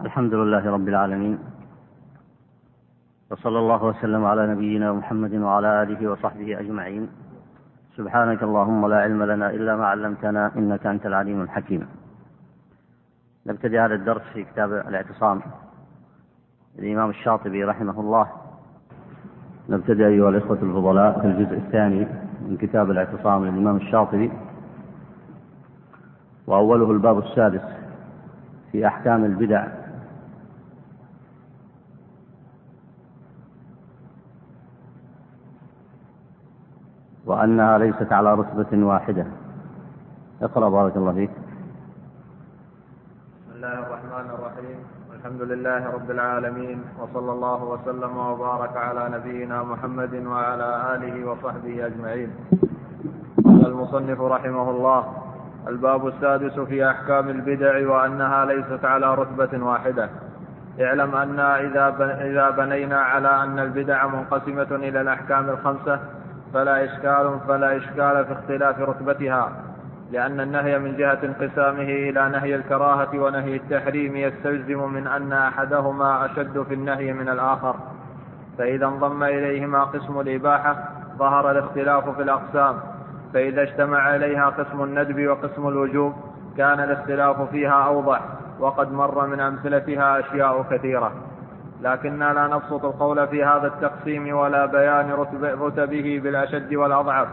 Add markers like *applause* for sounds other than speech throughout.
الحمد لله رب العالمين. وصلى الله وسلم على نبينا محمد وعلى آله وصحبه أجمعين. سبحانك اللهم لا علم لنا إلا ما علمتنا إنك أنت العليم الحكيم. نبتدي هذا الدرس في كتاب الاعتصام. للامام الشاطبي رحمه الله. نبتدي أيها الإخوة الفضلاء في الجزء الثاني من كتاب الاعتصام للإمام الشاطبي. وأوله الباب السادس في أحكام البدع. وأنها ليست على رتبة واحدة. اقرأ بارك الله فيك. بسم الله الرحمن الرحيم. والحمد لله رب العالمين وصلى الله وسلم وبارك على نبينا محمد وعلى آله وصحبه أجمعين. قال المصنف رحمه الله الباب السادس في أحكام البدع وأنها ليست على رتبة واحدة. اعلم أن إذا بنينا على أن البدع منقسمة إلى الأحكام الخمسة فلا إشكال فلا إشكال في اختلاف رتبتها لأن النهي من جهة انقسامه إلى نهي الكراهة ونهي التحريم يستلزم من أن أحدهما أشد في النهي من الآخر. فإذا انضم إليهما قسم الإباحة ظهر الاختلاف في الأقسام. فإذا اجتمع إليها قسم الندب وقسم الوجوب كان الاختلاف فيها أوضح وقد مر من أمثلتها أشياء كثيرة. لكننا لا نبسط القول في هذا التقسيم ولا بيان رتبه بالأشد والأضعف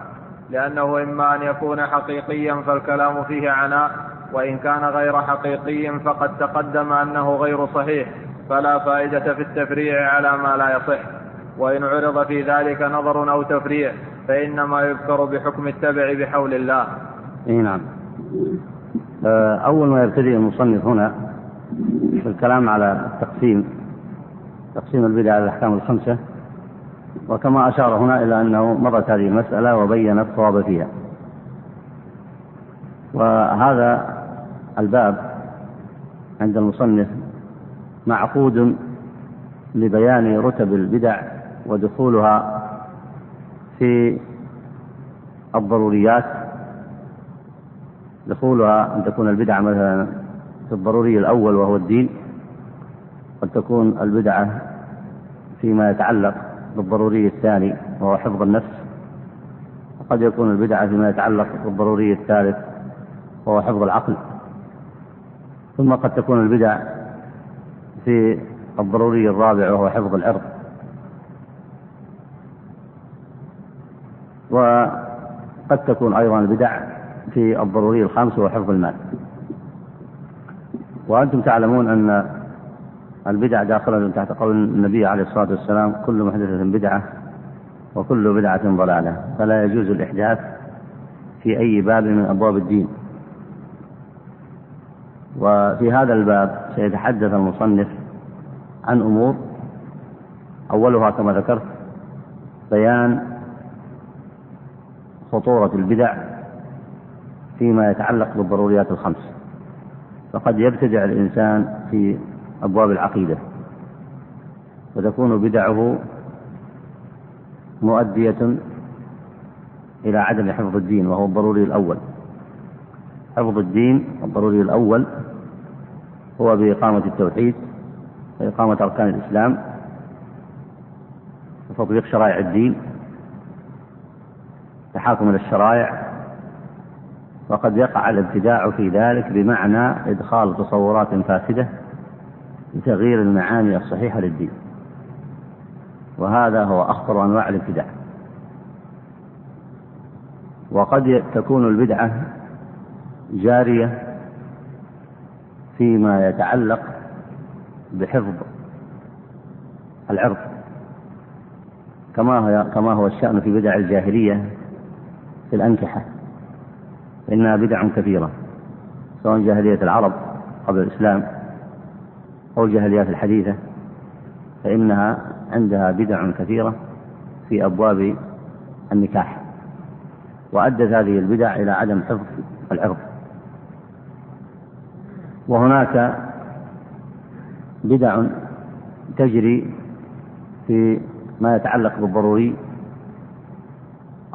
لأنه إما أن يكون حقيقيا فالكلام فيه عناء وإن كان غير حقيقي فقد تقدم أنه غير صحيح فلا فائدة في التفريع على ما لا يصح. وإن عرض في ذلك نظر أو تفريع فإنما يذكر بحكم التبع بحول الله. اي نعم. آه، أول ما يبتدئ المصنف هنا في الكلام على التقسيم تقسيم البدع على الأحكام الخمسة. وكما أشار هنا إلى أنه مرت هذه المسألة وبين الصواب فيها. وهذا الباب عند المصنف معقود لبيان رتب البدع ودخولها في الضروريات. دخولها أن تكون البدعة مثلا في الضروري الأول وهو الدين قد تكون البدعة فيما يتعلق بالضروري الثاني وهو حفظ النفس. وقد يكون البدعة فيما يتعلق بالضروري الثالث وهو حفظ العقل. ثم قد تكون البدع في الضروري الرابع وهو حفظ العرض. وقد تكون أيضا البدع في الضروري الخامس وهو حفظ المال. وأنتم تعلمون أن البدع داخلة تحت قول النبي عليه الصلاة والسلام كل محدثة بدعة وكل بدعة ضلالة فلا يجوز الإحداث في أي باب من أبواب الدين. وفي هذا الباب سيتحدث المصنف عن أمور أولها كما ذكرت بيان خطورة البدع فيما يتعلق بالضروريات الخمس. فقد يبتدع الإنسان في أبواب العقيدة وتكون بدعه مؤدية إلى عدم حفظ الدين وهو الضروري الأول. حفظ الدين الضروري الأول هو بإقامة التوحيد وإقامة أركان الإسلام وتطبيق شرائع الدين تحاكم إلى الشرائع وقد يقع الابتداع في ذلك بمعنى إدخال تصورات فاسدة لتغيير المعاني الصحيحة للدين. وهذا هو أخطر أنواع الابتداع. وقد تكون البدعة جارية فيما يتعلق بحفظ العرض كما هو كما هو الشأن في بدع الجاهلية في الأنكحة. فإنها بدع كثيرة سواء جاهلية العرب قبل الإسلام. أو الجاهليات الحديثة فإنها عندها بدع كثيرة في أبواب النكاح. وأدت هذه البدع إلى عدم حفظ العرض. وهناك بدع تجري في ما يتعلق بالضروري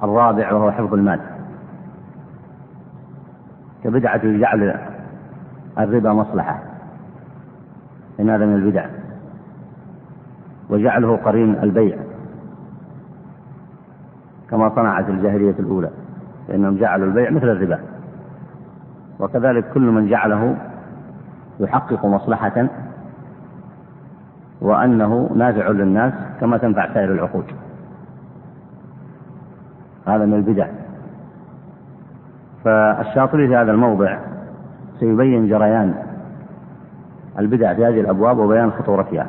الرابع وهو حفظ المال. كبدعة جعل الربا مصلحة. إن هذا من البدع. وجعله قرين البيع. كما صنعت الجاهلية الأولى فإنهم جعلوا البيع مثل الربا. وكذلك كل من جعله يحقق مصلحة وأنه نافع للناس كما تنفع سائر العقود. هذا من البدع. فالشاطبي في هذا الموضع سيبين جريان البدع في هذه الأبواب وبيان خطورتها.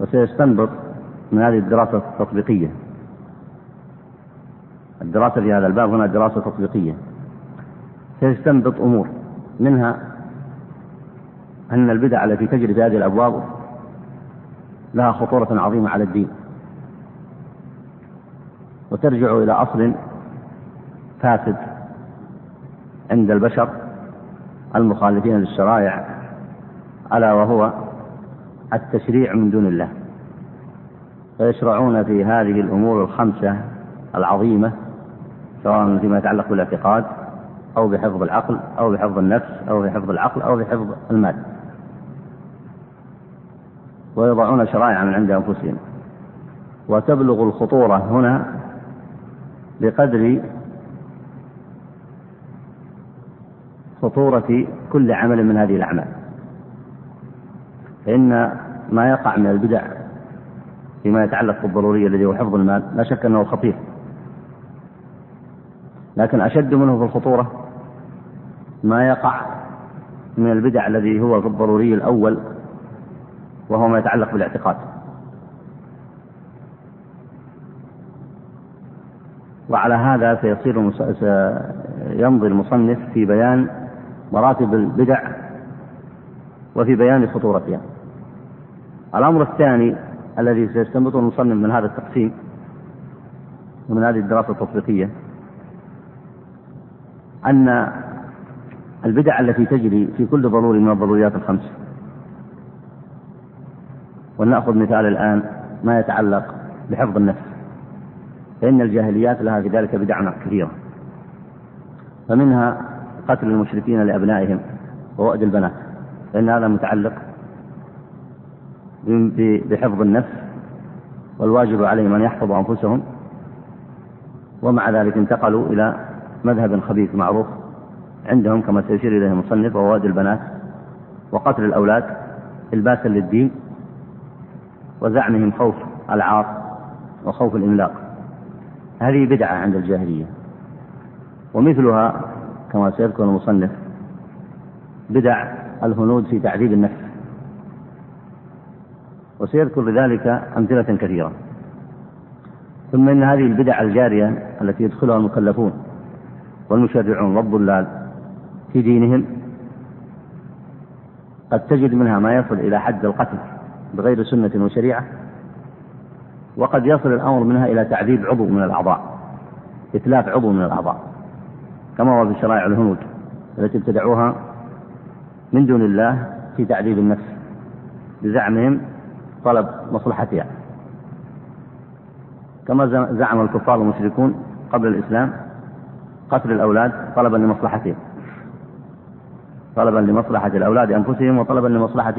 وسيستنبط من هذه الدراسة التطبيقية. الدراسة في هذا الباب هنا دراسة تطبيقية. سيستنبط أمور منها أن البدع التي تجري في هذه الأبواب لها خطورة عظيمة على الدين. وترجع إلى أصل فاسد عند البشر المخالفين للشرائع ألا وهو التشريع من دون الله. فيشرعون في هذه الأمور الخمسة العظيمة سواء فيما يتعلق بالاعتقاد أو بحفظ العقل أو بحفظ النفس أو بحفظ العقل أو بحفظ المال. ويضعون شرائع من عند أنفسهم. وتبلغ الخطورة هنا بقدر خطورة كل عمل من هذه الأعمال. فإن ما يقع من البدع فيما يتعلق بالضرورية الذي هو حفظ المال لا شك أنه خطير. لكن أشد منه في الخطورة ما يقع من البدع الذي هو في الضروري الأول وهو ما يتعلق بالاعتقاد. وعلى هذا سيصير يمضي المصنف في بيان مراتب البدع وفي بيان خطورتها. الأمر الثاني الذي سيستنبطه المصنف من هذا التقسيم ومن هذه الدراسة التطبيقية أن البدع التي تجري في كل ضروري من الضروريات الخمس ولنأخذ مثال الآن ما يتعلق بحفظ النفس. فإن الجاهليات لها في ذلك بدع كثيرة فمنها قتل المشركين لأبنائهم ووأد البنات. فإن هذا متعلق بحفظ النفس والواجب عليهم أن يحفظوا أنفسهم ومع ذلك انتقلوا إلى مذهب خبيث معروف عندهم كما سيشير إليه المصنف وهو وأد البنات وقتل الأولاد إلباسا للدين وزعمهم خوف العار وخوف الإملاق. هذه بدعة عند الجاهلية. ومثلها كما سيذكر المصنف بدع الهنود في تعذيب النفس. وسيذكر لذلك أمثلة كثيرة. ثم إن هذه البدع الجارية التي يدخلها المكلفون والمشرعون والضلال في دينهم قد تجد منها ما يصل إلى حد القتل بغير سنة وشريعة وقد يصل الأمر منها إلى تعذيب عضو من الأعضاء إتلاف عضو من الأعضاء كما هو في شرائع الهنود التي ابتدعوها من دون الله في تعذيب النفس بزعمهم طلب مصلحتها. كما زعم الكفار المشركون قبل الإسلام قتل الأولاد طلبا لمصلحتهم طلبا لمصلحة الأولاد أنفسهم وطلبا لمصلحة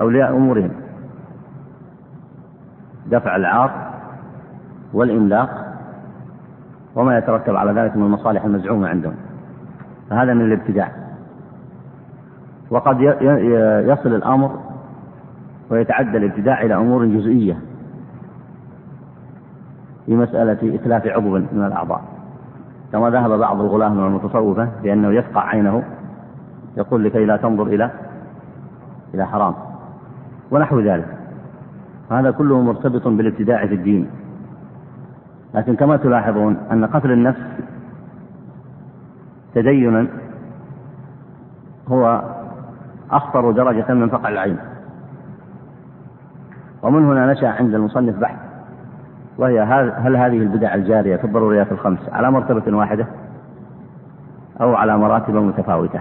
أولياء أمورهم. دفع العار والإملاق وما يترتب على ذلك من المصالح المزعومة عندهم. فهذا من الابتداع. وقد يصل الأمر ويتعدى الابتداع إلى أمور جزئية في مسألة إتلاف عضو من الأعضاء. كما ذهب بعض الغلاة من المتصوفة بأنه يفقع عينه يقول لكي لا تنظر إلى إلى حرام ونحو ذلك. هذا كله مرتبط بالابتداع في الدين. لكن كما تلاحظون أن قتل النفس تدينا هو أخطر درجة من فقع العين. ومن هنا نشأ عند المصنف بحث وهي هل هذه البدع الجارية في الضروريات الخمس على مرتبة واحدة أو على مراتب متفاوتة؟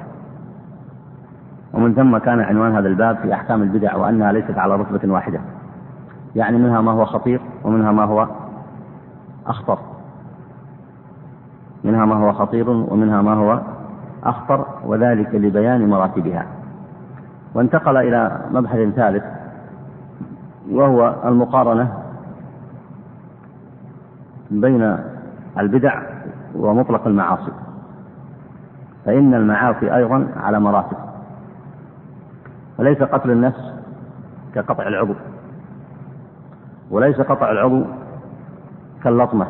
ومن ثم كان عنوان هذا الباب في أحكام البدع وأنها ليست على رتبة واحدة يعني منها ما هو خطير ومنها ما هو أخطر. منها ما هو خطير ومنها ما هو أخطر وذلك لبيان مراتبها. وانتقل إلى مبحث ثالث وهو المقارنة بين البدع ومطلق المعاصي. فإن المعاصي أيضا على مراتب وليس قتل النفس كقطع العضو وليس قطع العضو كاللطمة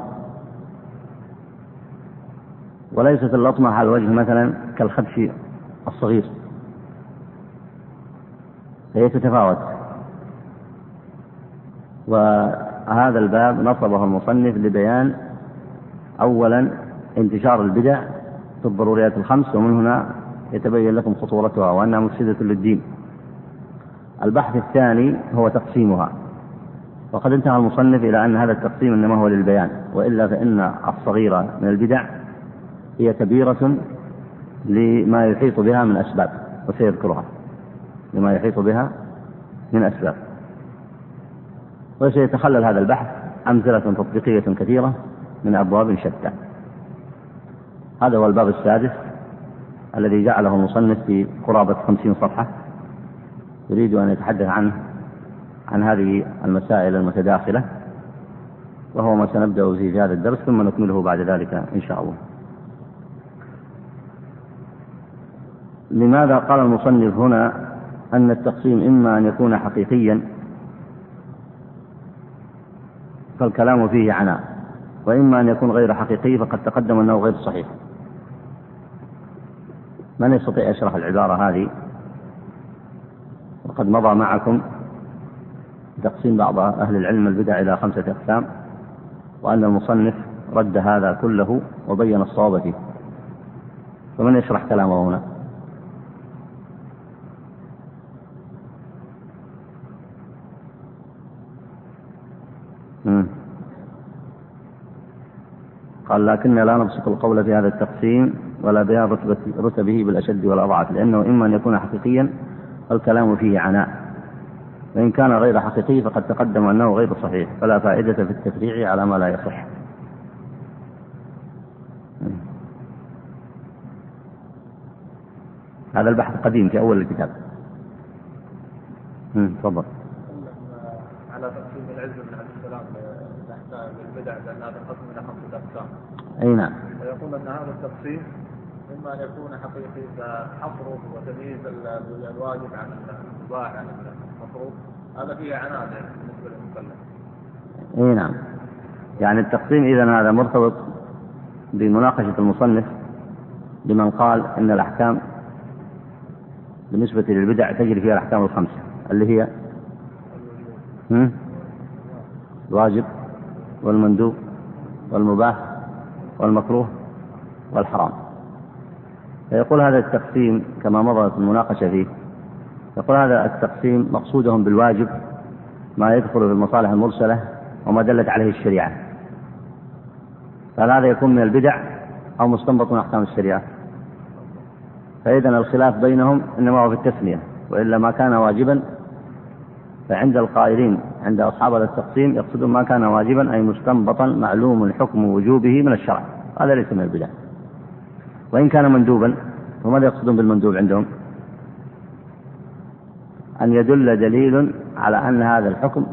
وليست اللطمة على الوجه مثلا كالخدش الصغير. فهي تتفاوت. وهذا الباب نصبه المصنف لبيان أولا انتشار البدع في الضروريات الخمس ومن هنا يتبين لكم خطورتها وأنها مفسدة للدين. البحث الثاني هو تقسيمها. وقد انتهى المصنف إلى أن هذا التقسيم إنما هو للبيان وإلا فإن الصغيرة من البدع هي كبيرة لما يحيط بها من أسباب وسيذكرها لما يحيط بها من أسباب. وسيتخلل هذا البحث أمثلة تطبيقية كثيرة من أبواب شتى. هذا هو الباب السادس الذي جعله المصنف في قرابة خمسين صفحة. يريد أن يتحدث عنه عن هذه المسائل المتداخلة وهو ما سنبدأ به في هذا الدرس ثم نكمله بعد ذلك إن شاء الله. لماذا قال المصنف هنا أن التقسيم إما أن يكون حقيقيا فالكلام فيه عناء. وإما أن يكون غير حقيقي فقد تقدم أنه غير صحيح. من يستطيع يشرح العبارة هذه؟ وقد مضى معكم تقسيم بعض أهل العلم البدع إلى خمسة أقسام وأن المصنف رد هذا كله وبين الصواب فيه. فمن يشرح كلامه هنا؟ قال لكن لا نبسط القول في هذا التقسيم ولا بيان رتبه بالأشد والأضعف لأنه إما أن يكون حقيقيا فالكلام فيه عناء وإن كان غير حقيقي فقد تقدم أنه غير صحيح فلا فائدة في التفريع على ما لا يصح. هذا البحث قديم في أول الكتاب. تفضل على تقسيم العز بن عبد السلام تحت البدع لأن هذا القسم إلى خمسة أقسام أي نعم. فيقول أن هذا التقسيم إما أن يكون حقيقي كحصره وتمييز الواجب عن المباح عن المفروض. هذا فيه عناء بالنسبة للمكلف. أي نعم. يعني التقسيم إذا هذا مرتبط بمناقشة المصنف لمن قال إن الأحكام بالنسبة للبدع تجري فيها الأحكام الخمسة اللي هي؟ الواجب. والمندوب والمباح والمكروه والحرام. فيقول هذا التقسيم كما مضت المناقشة فيه يقول هذا التقسيم مقصودهم بالواجب ما يدخل في المصالح المرسلة وما دلت عليه الشريعة. فهل هذا يكون من البدع أو مستنبط من أحكام الشريعة؟ فإذا الخلاف بينهم إنما هو في التسمية وإلا ما كان واجبا فعند القائلين عند أصحاب هذا التقسيم يقصدون ما كان واجبا أي مستنبطا معلوم حكم وجوبه من الشرع. هذا ليس من البدع. وإن كان مندوبا فماذا يقصدون بالمندوب عندهم؟ أن يدل دليل على أن هذا الحكم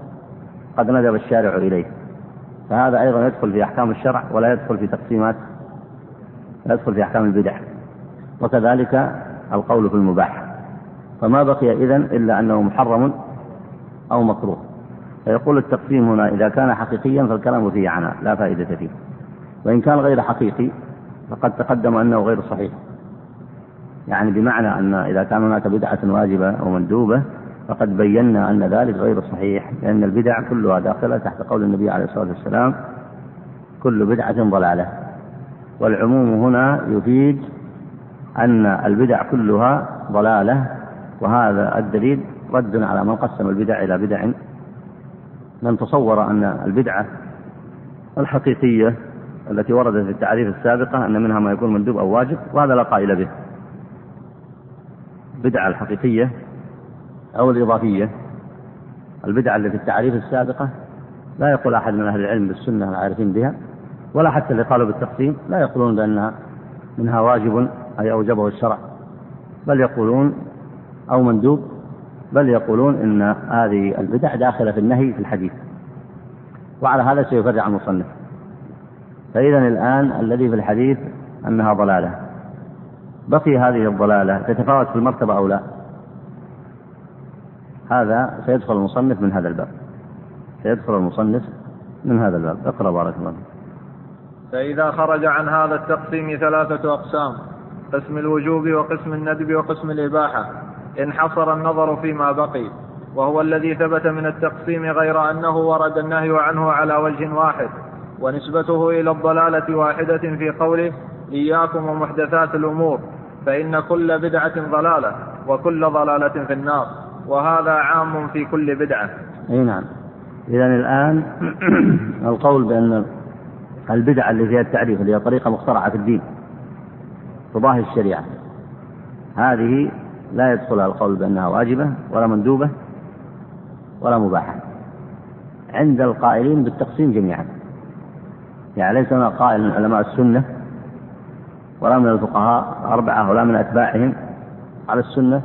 قد ندب الشارع إليه. فهذا أيضا يدخل في أحكام الشرع ولا يدخل في تقسيمات لا يدخل في أحكام البدع. وكذلك القول في المباح. فما بقي إذن إلا أنه محرم أو مكروه. فيقول التقسيم هنا إذا كان حقيقيا فالكلام فيه عناء لا فائدة فيه. وإن كان غير حقيقي فقد تقدم أنه غير صحيح. يعني بمعنى أن إذا كان هناك بدعة واجبة أو مندوبة فقد بينا أن ذلك غير صحيح لأن البدع كلها داخلة تحت قول النبي عليه الصلاة والسلام كل بدعة ضلالة. والعموم هنا يفيد أن البدع كلها ضلالة وهذا الدليل رد على من قسم البدع إلى بدع. من تصور أن البدعة الحقيقية التي وردت في التعريف السابقة أن منها ما يكون مندوب أو واجب وهذا لا قائل به. البدعة الحقيقية أو الإضافية. البدعة التي في التعريف السابقة لا يقول أحد من أهل العلم بالسنة العارفين بها ولا حتى اللي قالوا بالتقسيم لا يقولون بأنها منها واجب أي أوجبه الشرع بل يقولون أو مندوب بل يقولون إن هذه البدع داخلة في النهي في الحديث. وعلى هذا سيفرع المصنف. فإذا الآن الذي في الحديث أنها ضلالة. بقي هذه الضلالة تتفاوت في المرتبة أو لا؟ هذا سيدخل المصنف من هذا الباب. سيدخل المصنف من هذا الباب. اقرأ بارك الله فإذا خرج عن هذا التقسيم ثلاثة أقسام قسم الوجوب وقسم الندب وقسم الإباحة. انحصر النظر فيما بقي وهو الذي ثبت من التقسيم غير أنه ورد النهي عنه على وجه واحد ونسبته إلى الضلالة واحدة في قوله إياكم ومحدثات الأمور فإن كل بدعة ضلالة وكل ضلالة في النار وهذا عام في كل بدعة. أي نعم. إذا الآن *clears throat* القول بأن البدعة اللي فيها التعريف اللي هي طريقة مخترعة في الدين تضاهي الشريعة. هذه لا يدخلها القول بأنها واجبة ولا مندوبة ولا مباحة. عند القائلين بالتقسيم جميعا. يعني ليس هنا قائل من علماء السنة ولا من الفقهاء أربعة ولا من أتباعهم على السنة.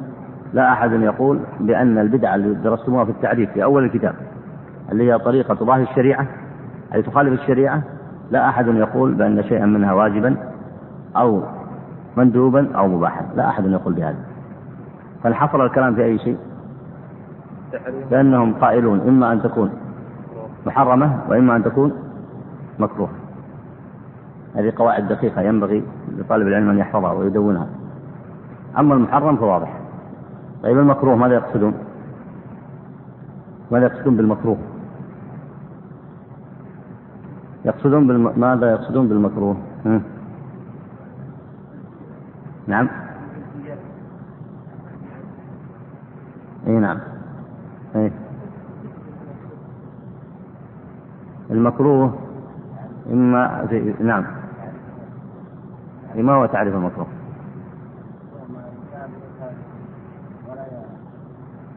لا أحد يقول بأن البدعة اللي درستموها في التعريف في أول الكتاب اللي هي طريقة تضاهي الشريعة أي تخالف الشريعة لا أحد يقول بأن شيئا منها واجبا أو مندوبا أو مباحا. لا أحد يقول بهذا. فانحصر الكلام في أي شيء فإنهم قائلون إما أن تكون محرمة وإما أن تكون مكروه هذه قواعد دقيقة ينبغي لطالب العلم أن يحفظها ويدونها أما المحرم فواضح طيب المكروه ماذا يقصدون؟ ماذا يقصدون بالمكروه؟ يقصدون بالم... ماذا يقصدون بالمكروه؟ نعم اي نعم اي المكروه إما في نعم ما هو تعريف المكروه؟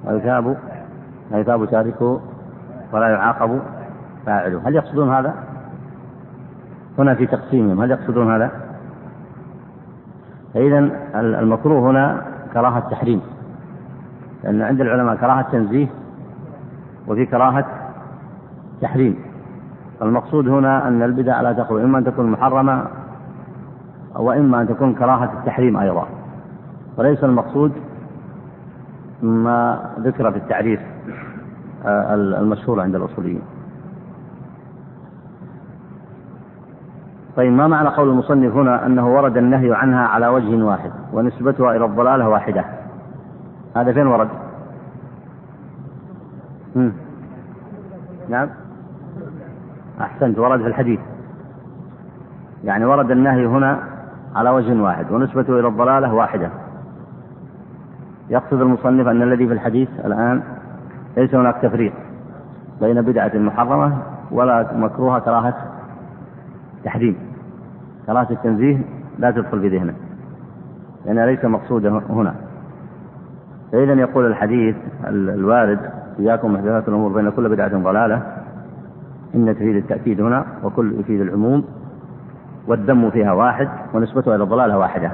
ويثاب يثاب تاركه ولا يعاقب فاعله هل يقصدون هذا؟ هنا في تقسيمهم هل يقصدون هذا؟ فإذا المكروه هنا كراهة تحريم لأن عند العلماء كراهة تنزيه وفي كراهة تحريم. المقصود هنا أن البدع لا تخرج إما أن تكون محرمة وإما أن تكون كراهة التحريم أيضا. وليس المقصود ما ذكر في التعريف آه، المشهور عند الأصوليين. طيب ما معنى قول المصنف هنا أنه ورد النهي عنها على وجه واحد ونسبتها إلى الضلالة واحدة؟ هذا فين ورد؟ نعم. أحسنت. ورد في الحديث. يعني ورد النهي هنا على وجه واحد ونسبته إلى الضلالة واحدة. يقصد المصنف أن الذي في الحديث الآن ليس هناك تفريق بين بدعة محرمة ولا مكروهة كراهة تحريم. كراهة التنزيه لا تدخل في ذهنه لأنها ليس مقصودة هنا. فإذا يقول الحديث الوارد إياكم محدثات الأمور بين كل بدعة ضلالة. إن تفيد التأكيد هنا وكل يفيد العموم والدم فيها واحد ونسبتها إلى الضلالة واحدة.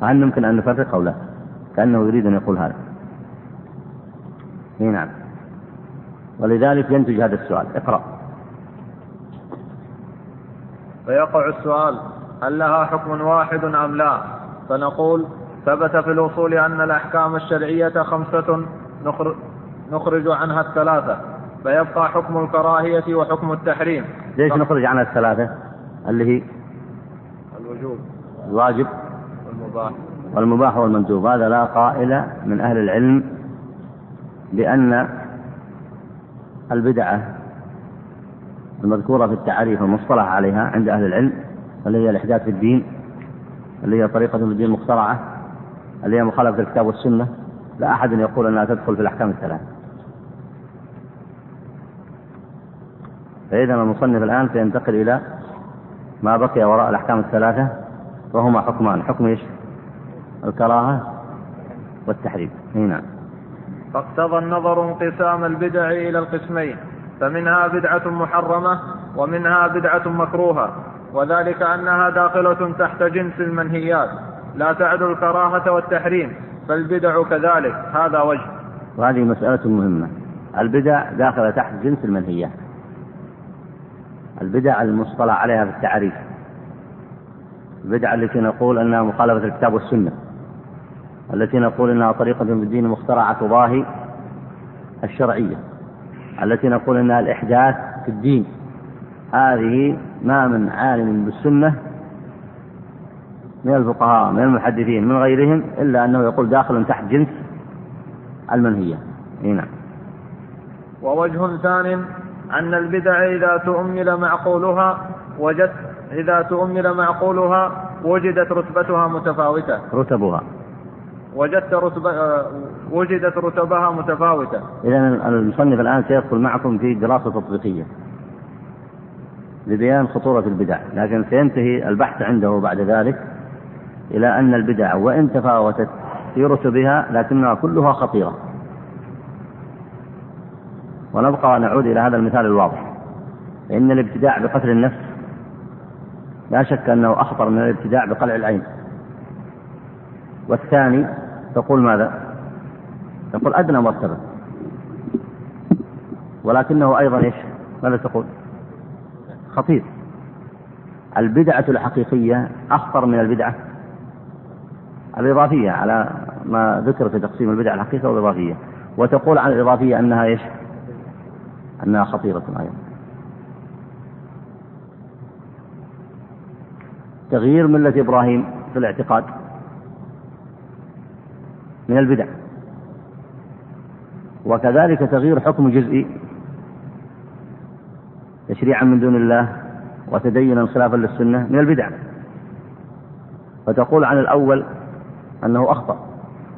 فهل يمكن أن نفرق أو لا؟ كأنه يريد أن يقول هذا. نعم. ولذلك ينتج هذا السؤال. اقرأ. فيقع السؤال هل لها حكم واحد أم لا؟ فنقول ثبت في الوصول أن الأحكام الشرعية خمسة نخرج عنها الثلاثة فيبقى حكم الكراهية وحكم التحريم. ليش نخرج عنها الثلاثة؟ اللي هي الوجوب. الواجب والمباح. والمباح والمندوب هذا لا قائل من أهل العلم بأن البدعة المذكورة في التعريف المصطلح عليها عند أهل العلم اللي هي الإحداث في الدين اللي هي طريقة في الدين المخترعة اللي هي مخالفة الكتاب والسنة. لا أحد يقول أنها تدخل في الأحكام الثلاث فإذا المصنف الآن سينتقل إلى ما بقي وراء الأحكام الثلاثة وهما حكمان. حكم إيش؟ الكراهة والتحريم. نعم. فاقتضى النظر انقسام البدع إلى القسمين فمنها بدعة محرمة ومنها بدعة مكروهة وذلك أنها داخلة تحت جنس المنهيات. لا تعد الكراهة والتحريم فالبدع كذلك. هذا وجه. وهذه مسألة مهمة. البدع داخلة تحت جنس المنهيات. البدع المصطلح عليها في التعريف. البدع التي نقول أنها مخالفة الكتاب والسنة. التي نقول أنها طريقة في الدين مخترعة تضاهي الشرعية. التي نقول أنها الإحداث في الدين. هذه ما من عالم بالسنة من الفقهاء من المحدثين من غيرهم إلا أنه يقول داخل تحت جنس المنهية. نعم. ووجه ثان أن البدع إذا تؤمل معقولها وجدت إذا تؤمل معقولها وجدت رتبتها متفاوتة. رتبها. وجدت رتب وجدت رتبها متفاوتة. إذا المصنف الآن سيدخل معكم في دراسة تطبيقية. لبيان خطورة البدع. لكن سينتهي البحث عنده بعد ذلك إلى أن البدع وإن تفاوتت في رتبها لكنها كلها خطيرة. ونبقى نعود إلى هذا المثال الواضح إن الابتداع بقتل النفس لا شك أنه أخطر من الابتداع بقلع العين والثاني تقول ماذا؟ تقول أدنى مرتبة ولكنه أيضا إيش؟ ماذا تقول؟ خطير البدعة الحقيقية أخطر من البدعة الإضافية على ما ذكر في تقسيم البدع الحقيقية والإضافية وتقول عن الإضافية أنها إيش؟ أنها خطيرة أيضا. تغيير ملة إبراهيم في الاعتقاد من البدع. وكذلك تغيير حكم جزئي تشريعا من دون الله وتدينا خلافا للسنة من البدع. فتقول عن الأول أنه أخطأ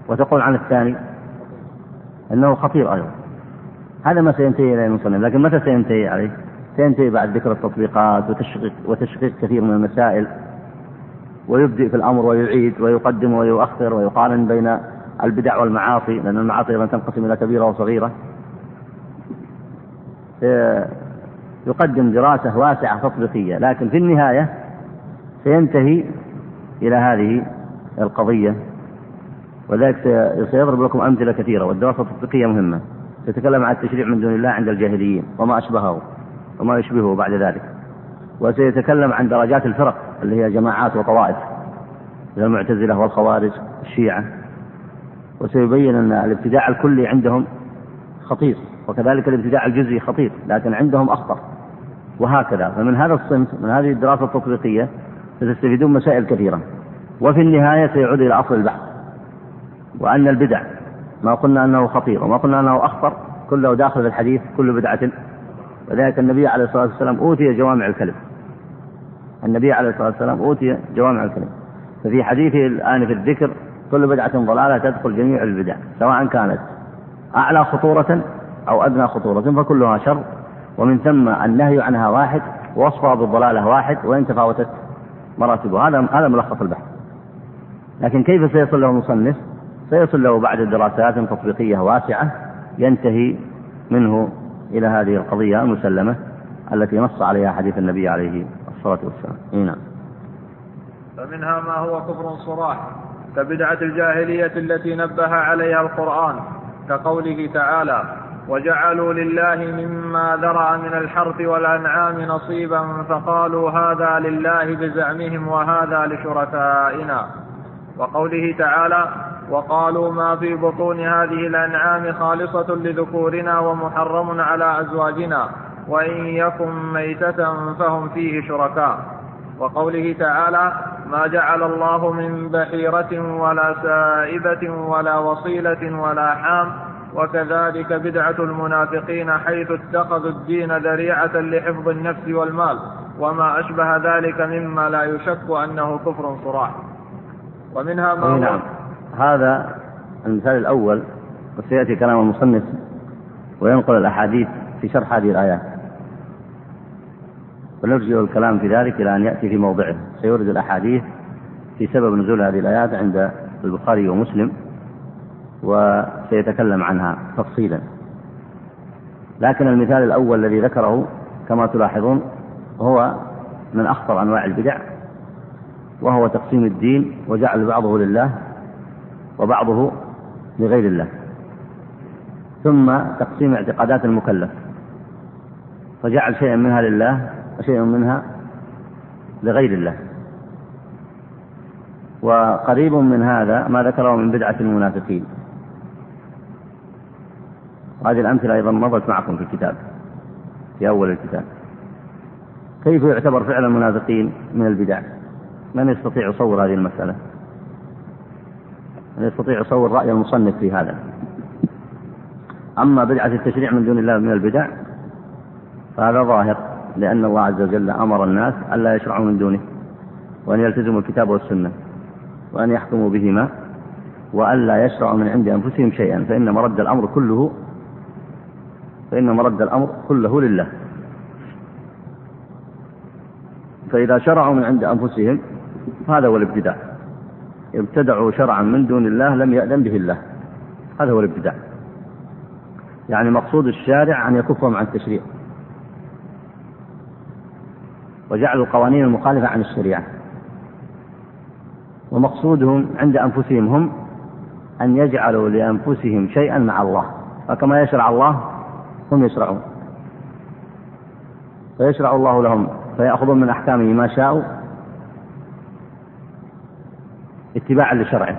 وتقول عن الثاني أنه خطير أيضا. هذا ما سينتهي إليه المصنف لكن متى سينتهي عليه؟ سينتهي بعد ذكر التطبيقات وتشقيق وتشقيق كثير من المسائل. ويبدئ في الأمر ويعيد ويقدم ويؤخر ويقارن بين البدع والمعاصي لأن المعاصي أيضا تنقسم إلى كبيرة وصغيرة. يقدم دراسة واسعة تطبيقية. لكن في النهاية سينتهي إلى هذه القضية. وذلك سيضرب لكم أمثلة كثيرة والدراسة التطبيقية مهمة. سيتكلم عن التشريع من دون الله عند الجاهليين وما أشبهه وما يشبهه بعد ذلك. وسيتكلم عن درجات الفرق اللي هي جماعات وطوائف المعتزلة والخوارج الشيعة وسيبين أن الابتداع الكلي عندهم خطير وكذلك الابتداع الجزئي خطير لكن عندهم أخطر. وهكذا فمن هذا الصنف من هذه الدراسة التطبيقية ستستفيدون مسائل كثيرة. وفي النهاية سيعود إلى أصل البحث وأن البدع ما قلنا أنه خطير وما قلنا أنه أخطر كله داخل في الحديث كل بدعة. وذلك النبي عليه الصلاة والسلام أوتي جوامع الكلم. النبي عليه الصلاة والسلام أوتي جوامع الكلم. ففي حديثه الآن في الذكر كل بدعة ضلالة تدخل جميع البدع سواء كانت أعلى خطورة أو أدنى خطورة فكلها شر. ومن ثم النهي عنها واحد ووصفها بالضلالة واحد وإن تفاوتت مراتبها هذا هذا ملخص البحث. لكن كيف سيصل له المصنف؟ سيصل له بعد دراسات تطبيقية واسعة ينتهي منه إلى هذه القضية المسلمة التي نص عليها حديث النبي عليه الصلاة والسلام. إيه نعم. فمنها ما هو كفر صراح كبدعة الجاهلية التي نبه عليها القرآن كقوله تعالى وجعلوا لله مما ذرأ من الحرث والأنعام نصيبا فقالوا هذا لله بزعمهم وهذا لشركائنا. وقوله تعالى وقالوا ما في بطون هذه الأنعام خالصة لذكورنا ومحرم على أزواجنا وإن يكن ميتة فهم فيه شركاء. وقوله تعالى ما جعل الله من بحيرة ولا سائبة ولا وصيلة ولا حام وكذلك بدعة المنافقين حيث اتخذوا الدين ذريعة لحفظ النفس والمال وما أشبه ذلك مما لا يشك أنه كفر صراح. ومنها ما نعم. هذا المثال الأول وسيأتي كلام المصنف وينقل الأحاديث في شرح هذه الآيات. ونرجع الكلام في ذلك إلى أن يأتي في موضعه. سيورد الأحاديث في سبب نزول هذه الآيات عند البخاري ومسلم وسيتكلم عنها تفصيلا. لكن المثال الأول الذي ذكره كما تلاحظون هو من أخطر أنواع البدع وهو تقسيم الدين وجعل بعضه لله وبعضه لغير الله. ثم تقسيم اعتقادات المكلف. فجعل شيئا منها لله وشيئا منها لغير الله. وقريب من هذا ما ذكره من بدعة المنافقين. وهذه الأمثلة أيضا مضت معكم في الكتاب في أول الكتاب. كيف يعتبر فعل المنافقين من البدع؟ من يستطيع يصور هذه المسألة؟ يستطيع يصور رأي المصنف في هذا؟ أما بدعة التشريع من دون الله من البدع فهذا ظاهر لأن الله عز وجل أمر الناس ألا يشرعوا من دونه وأن يلتزموا الكتاب والسنة وأن يحكموا بهما وألا يشرعوا من عند أنفسهم شيئا فإن مرد الأمر كله فإن مرد الأمر كله لله. فإذا شرعوا من عند أنفسهم هذا هو الابتداع ابتدعوا شرعا من دون الله لم يأذن به الله. هذا هو الابتداع. يعني مقصود الشارع أن يكفهم عن التشريع. وجعلوا القوانين المخالفة عن الشريعة. ومقصودهم عند أنفسهم هم أن يجعلوا لأنفسهم شيئا مع الله. فكما يشرع الله هم يشرعون. فيشرع الله لهم فيأخذون من أحكامه ما شاءوا اتباعا لشرعه.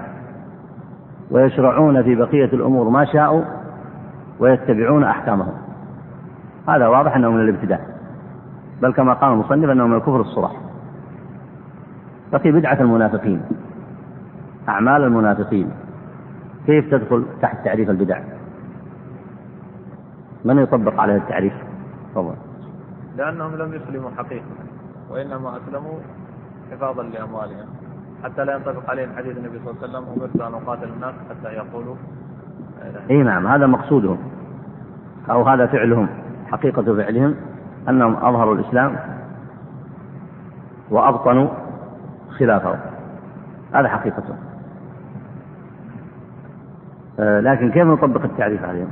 ويشرعون في بقية الأمور ما شاءوا ويتبعون أحكامه هذا واضح أنه من الابتداع. بل كما قال المصنف أنه من الكفر الصرح بقي بدعة المنافقين. أعمال المنافقين. كيف تدخل تحت تعريف البدع؟ من يطبق عليه التعريف؟ تفضل. لأنهم لم يسلموا حقيقة وإنما أسلموا حفاظا لأموالهم. حتى لا ينطبق عليهم حديث النبي صلى الله عليه وسلم أمرت أن أقاتل الناس حتى يقولوا إي نعم هذا مقصودهم أو هذا فعلهم حقيقة فعلهم أنهم أظهروا الإسلام وأبطنوا خلافه. هذا حقيقته آه، لكن كيف نطبق التعريف عليهم؟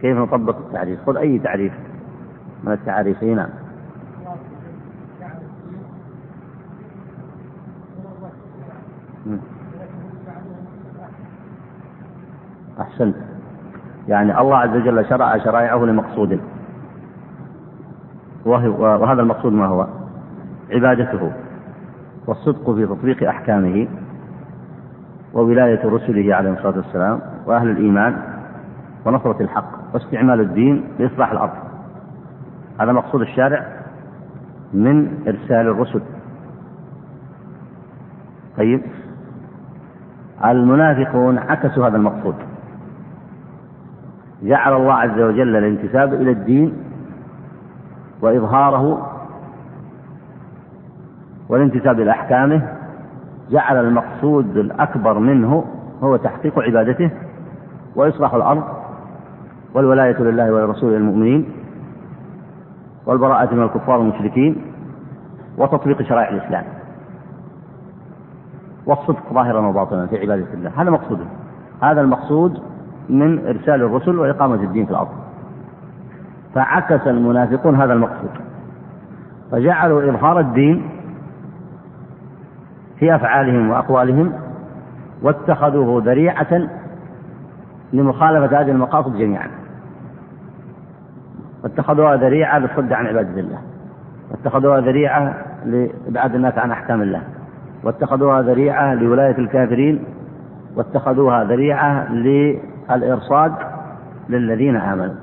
كيف نطبق التعريف؟ خذ أي تعريف من التعاريف؟ نعم. أحسنت. يعني الله عز وجل شرع شرائعه لمقصود. وهذا المقصود ما هو؟ عبادته والصدق في تطبيق أحكامه وولاية رسله عليه الصلاة والسلام وأهل الإيمان ونصرة الحق واستعمال الدين لإصلاح الأرض. هذا مقصود الشارع من إرسال الرسل. طيب. المنافقون عكسوا هذا المقصود. جعل الله عز وجل الانتساب إلى الدين وإظهاره والانتساب إلى أحكامه جعل المقصود الأكبر منه هو تحقيق عبادته وإصلاح الأرض والولاية لله ولرسوله المؤمنين والبراءة من الكفار والمشركين وتطبيق شرائع الإسلام. والصدق ظاهرا وباطنا في عبادة الله. هذا مقصوده. هذا المقصود من إرسال الرسل وإقامة الدين في الأرض. فعكس المنافقون هذا المقصود. فجعلوا إظهار الدين في أفعالهم وأقوالهم واتخذوه ذريعة لمخالفة هذه المقاصد جميعا. واتخذوها ذريعة للصد عن عبادة الله. واتخذوها ذريعة لإبعاد الناس عن أحكام الله. واتخذوها ذريعة لولاية الكافرين. واتخذوها ذريعة الإرصاد للذين آمنوا.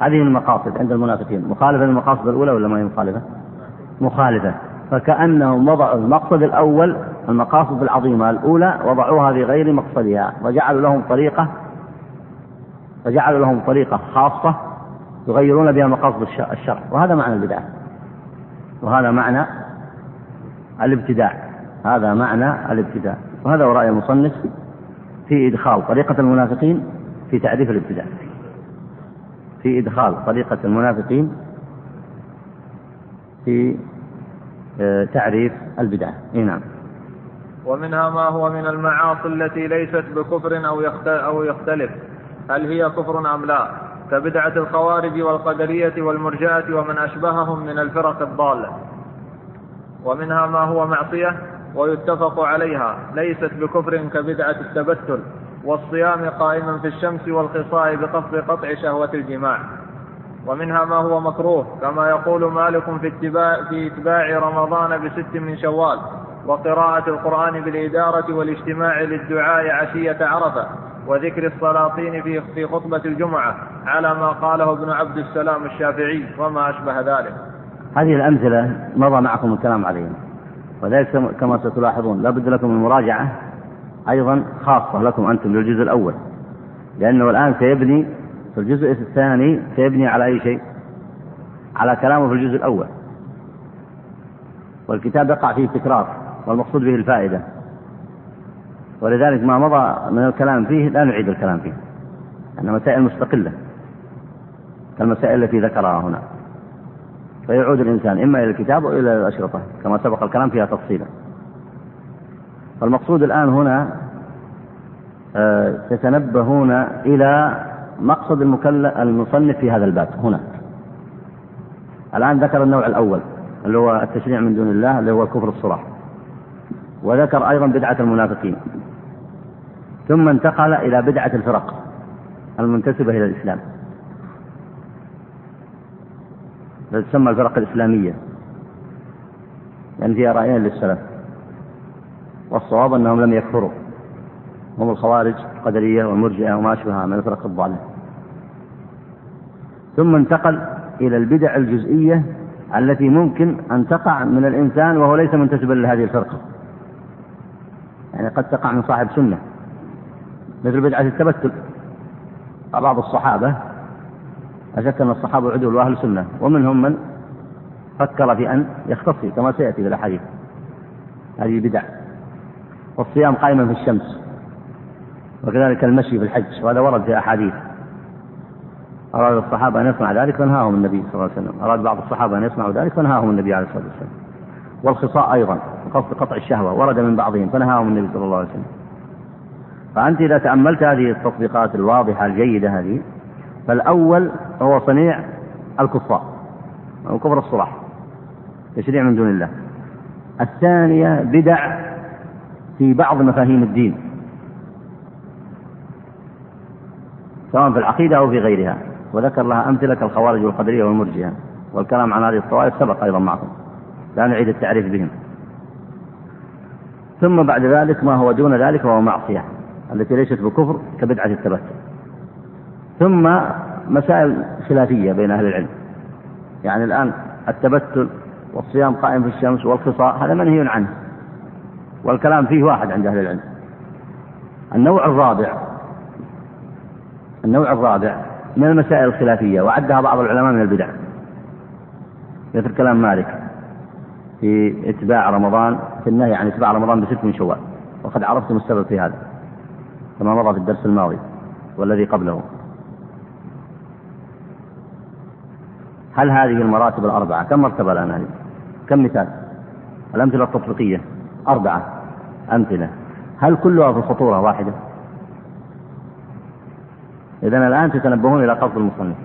هذه المقاصد عند المنافقين. مخالفة للمقاصد الأولى ولا ما هي مخالفة؟ مخالفة. فكأنهم وضعوا المقصد الأول المقاصد العظيمة. الأولى وضعوها في غير مقصدها. وجعلوا لهم طريقة فجعلوا لهم طريقة خاصة يغيرون بها مقاصد الشرع. وهذا معنى البدعة وهذا معنى الابتداع. هذا معنى الابتداع. وهذا هو رأي المصنف. في إدخال طريقة المنافقين في تعريف الابتداع في إدخال طريقة المنافقين في آه، تعريف البدعة إي نعم. ومنها ما هو من المعاصي التي ليست بكفر أو أو يختلف. هل هي كفر أم لا؟ كبدعة الخوارج والقدرية والمرجئة ومن أشبههم من الفرق الضالة. ومنها ما هو معصية؟ ويتفق عليها. ليست بكفر كبدعة التبتل والصيام قائما في الشمس والخصاء بقصد قطع شهوة الجماع. ومنها ما هو مكروه كما يقول مالك في اتباع, في اتباع رمضان بست من شوال وقراءة القرآن بالإدارة والاجتماع للدعاء عشية عرفة وذكر السلاطين في في خطبة الجمعة على ما قاله ابن عبد السلام الشافعي وما أشبه ذلك. هذه الأمثلة مضى معكم الكلام عليها وذلك كما ستلاحظون لابد لكم من مراجعة أيضا خاصة لكم أنتم للجزء الأول. لأنه الآن سيبني في الجزء الثاني سيبني على أي شيء؟ على كلامه في الجزء الأول. والكتاب يقع فيه تكرار والمقصود به الفائدة. ولذلك ما مضى من الكلام فيه لا نعيد الكلام فيه أنها مسائل مستقلة كالمسائل التي ذكرها هنا. فيعود الإنسان إما إلى الكتاب أو إلى الأشرطة كما سبق الكلام فيها تفصيلا. فالمقصود الآن هنا آه، تتنبهون إلى مقصد المصنف في هذا الباب هنا. الآن ذكر النوع الأول اللي هو التشريع من دون الله اللي هو الكفر الصراح وذكر أيضا بدعة المنافقين. ثم انتقل إلى بدعة الفرق المنتسبة إلى الإسلام. تسمى الفرق الإسلامية. لأن فيها رأيين للسلف. والصواب أنهم لم يكفروا. هم الخوارج القدرية والمرجئة وما أشبهها من الفرق الضالة. ثم انتقل إلى البدع الجزئية التي ممكن أن تقع من الإنسان وهو ليس منتسبا لهذه الفرقة. يعني قد تقع من صاحب سنة. مثل بدعة التبتل. بعض الصحابة أشك أن الصحابة عدول وأهل سنة ومنهم من فكر في أن يختصي كما سيأتي في الأحاديث. هذه بدع والصيام قائما في الشمس. وكذلك المشي في الحج. وهذا ورد في أحاديث. أراد الصحابة أن يصنع ذلك فنهاهم النبي صلى الله عليه وسلم. أراد بعض الصحابة أن يصنعوا ذلك فنهاهم النبي عليه الصلاة والسلام. والخصاء أيضا. قصد قطع الشهوة. ورد من بعضهم فنهاهم النبي صلى الله عليه وسلم. فأنت إذا تأملت هذه التطبيقات الواضحة الجيدة هذه فالأول هو صنيع الكفار أو كفر الصلاح تشريع من دون الله. الثانية بدع في بعض مفاهيم الدين سواء في العقيدة أو في غيرها. وذكر لها أمثلة كالخوارج والقدرية والمرجئة والكلام عن هذه الطوائف سبق أيضا معكم. لا نعيد التعريف بهم. ثم بعد ذلك ما هو دون ذلك وهو معصية التي ليست بكفر كبدعة التبتل. ثم مسائل خلافية بين أهل العلم. يعني الآن التبتل والصيام قائم في الشمس والخصاء هذا منهي عنه. والكلام فيه واحد عند أهل العلم. النوع الرابع النوع الرابع من المسائل الخلافية وعدها بعض العلماء من البدع. مثل كلام مالك في اتباع رمضان في النهي عن اتباع رمضان بست من شوال. وقد عرفتم السبب في هذا كما مضى في الدرس الماضي والذي قبله. هل هذه المراتب الأربعة كم مرتبة الآن هذه؟ كم مثال؟ الأمثلة التطبيقية أربعة أمثلة هل كلها في خطورة واحدة؟ إذا الآن تتنبهون إلى قصد المصنف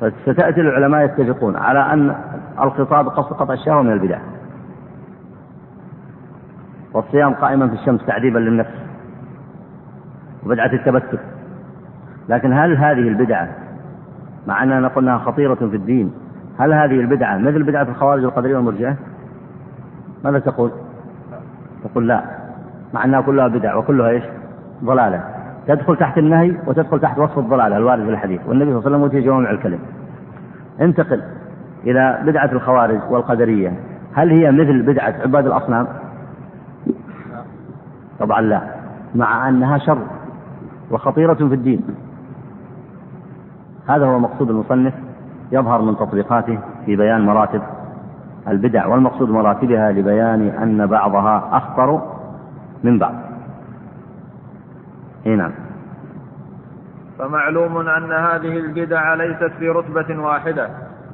فستأتي العلماء يتفقون على أن الخطاب قصد قطع الشهوة من البدع والصيام قائما في الشمس تعذيبا للنفس وبدعة التبتل لكن هل هذه البدعة مع أننا قلنا خطيرة في الدين هل هذه البدعة مثل بدعة الخوارج والقدرية والمرجئة؟ ماذا تقول؟ تقول لا مع أنها كلها بدع وكلها إيش؟ ضلالة تدخل تحت النهي وتدخل تحت وصف الضلالة الوارد في الحديث والنبي صلى الله عليه وسلم أوتي جوامع الكلم انتقل إلى بدعة الخوارج والقدرية هل هي مثل بدعة عباد الأصنام؟ طبعا لا مع أنها شر وخطيرة في الدين هذا هو مقصود المصنف يظهر من تطبيقاته في بيان مراتب البدع والمقصود مراتبها لبيان أن بعضها أخطر من بعض. إي نعم. فمعلوم أن هذه البدع ليست في رتبة واحدة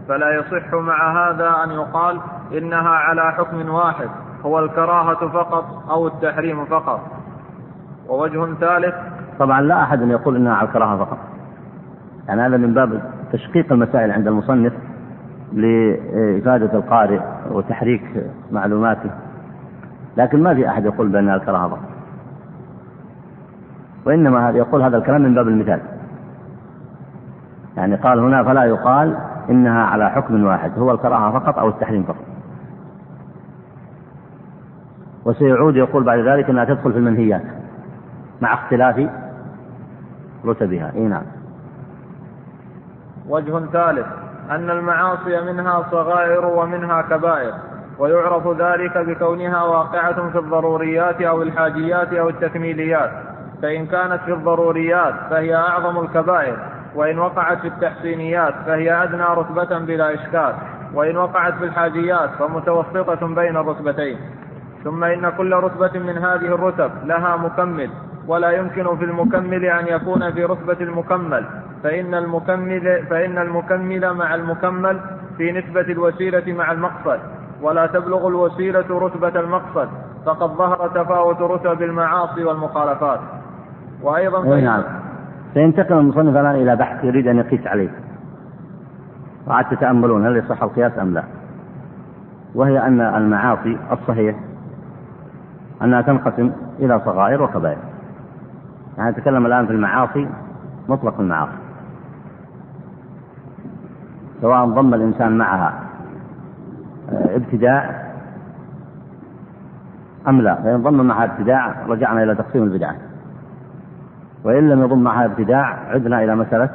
فلا يصح مع هذا أن يقال إنها على حكم واحد هو الكراهة فقط أو التحريم فقط. ووجه ثالث طبعا لا أحد يقول إنها على الكراهة فقط. يعني هذا من باب تشقيق المسائل عند المصنف لإفادة القارئ وتحريك معلوماته. لكن ما في أحد يقول بأنها الكراهة وإنما يقول هذا الكلام من باب المثال. يعني قال هنا فلا يقال إنها على حكم واحد هو الكراهة فقط أو التحريم فقط. وسيعود يقول بعد ذلك أنها تدخل في المنهيات مع اختلاف رتبها. إي نعم. وجه ثالث أن المعاصي منها صغائر ومنها كبائر ويعرف ذلك بكونها واقعة في الضروريات أو الحاجيات أو التكميليات. فإن كانت في الضروريات فهي أعظم الكبائر وإن وقعت في التحسينيات فهي أدنى رتبة بلا إشكال وإن وقعت في الحاجيات فمتوسطة بين الرتبتين. ثم إن كل رتبة من هذه الرتب لها مكمل ولا يمكن في المكمل أن يكون في رتبة المكمل. فإن المكمل فإن المكمل مع المكمل في نسبة الوسيلة مع المقصد ولا تبلغ الوسيلة رتبة المقصد. فقد ظهر تفاوت رتب المعاصي والمخالفات. وأيضا أي نعم. سينتقل المصنف الآن إلى بحث يريد أن يقيس عليه. وعاد تتأملون هل يصح القياس أم لا. وهي أن المعاصي الصحيح أنها تنقسم إلى صغائر وكبائر. يعني نتكلم الآن في المعاصي مطلق المعاصي. سواء ضم الإنسان معها آه، ابتداع أم لا. فإن ضم معها ابتداع رجعنا إلى تقسيم البدعة وإن لم يضم معها ابتداع عدنا إلى مسألة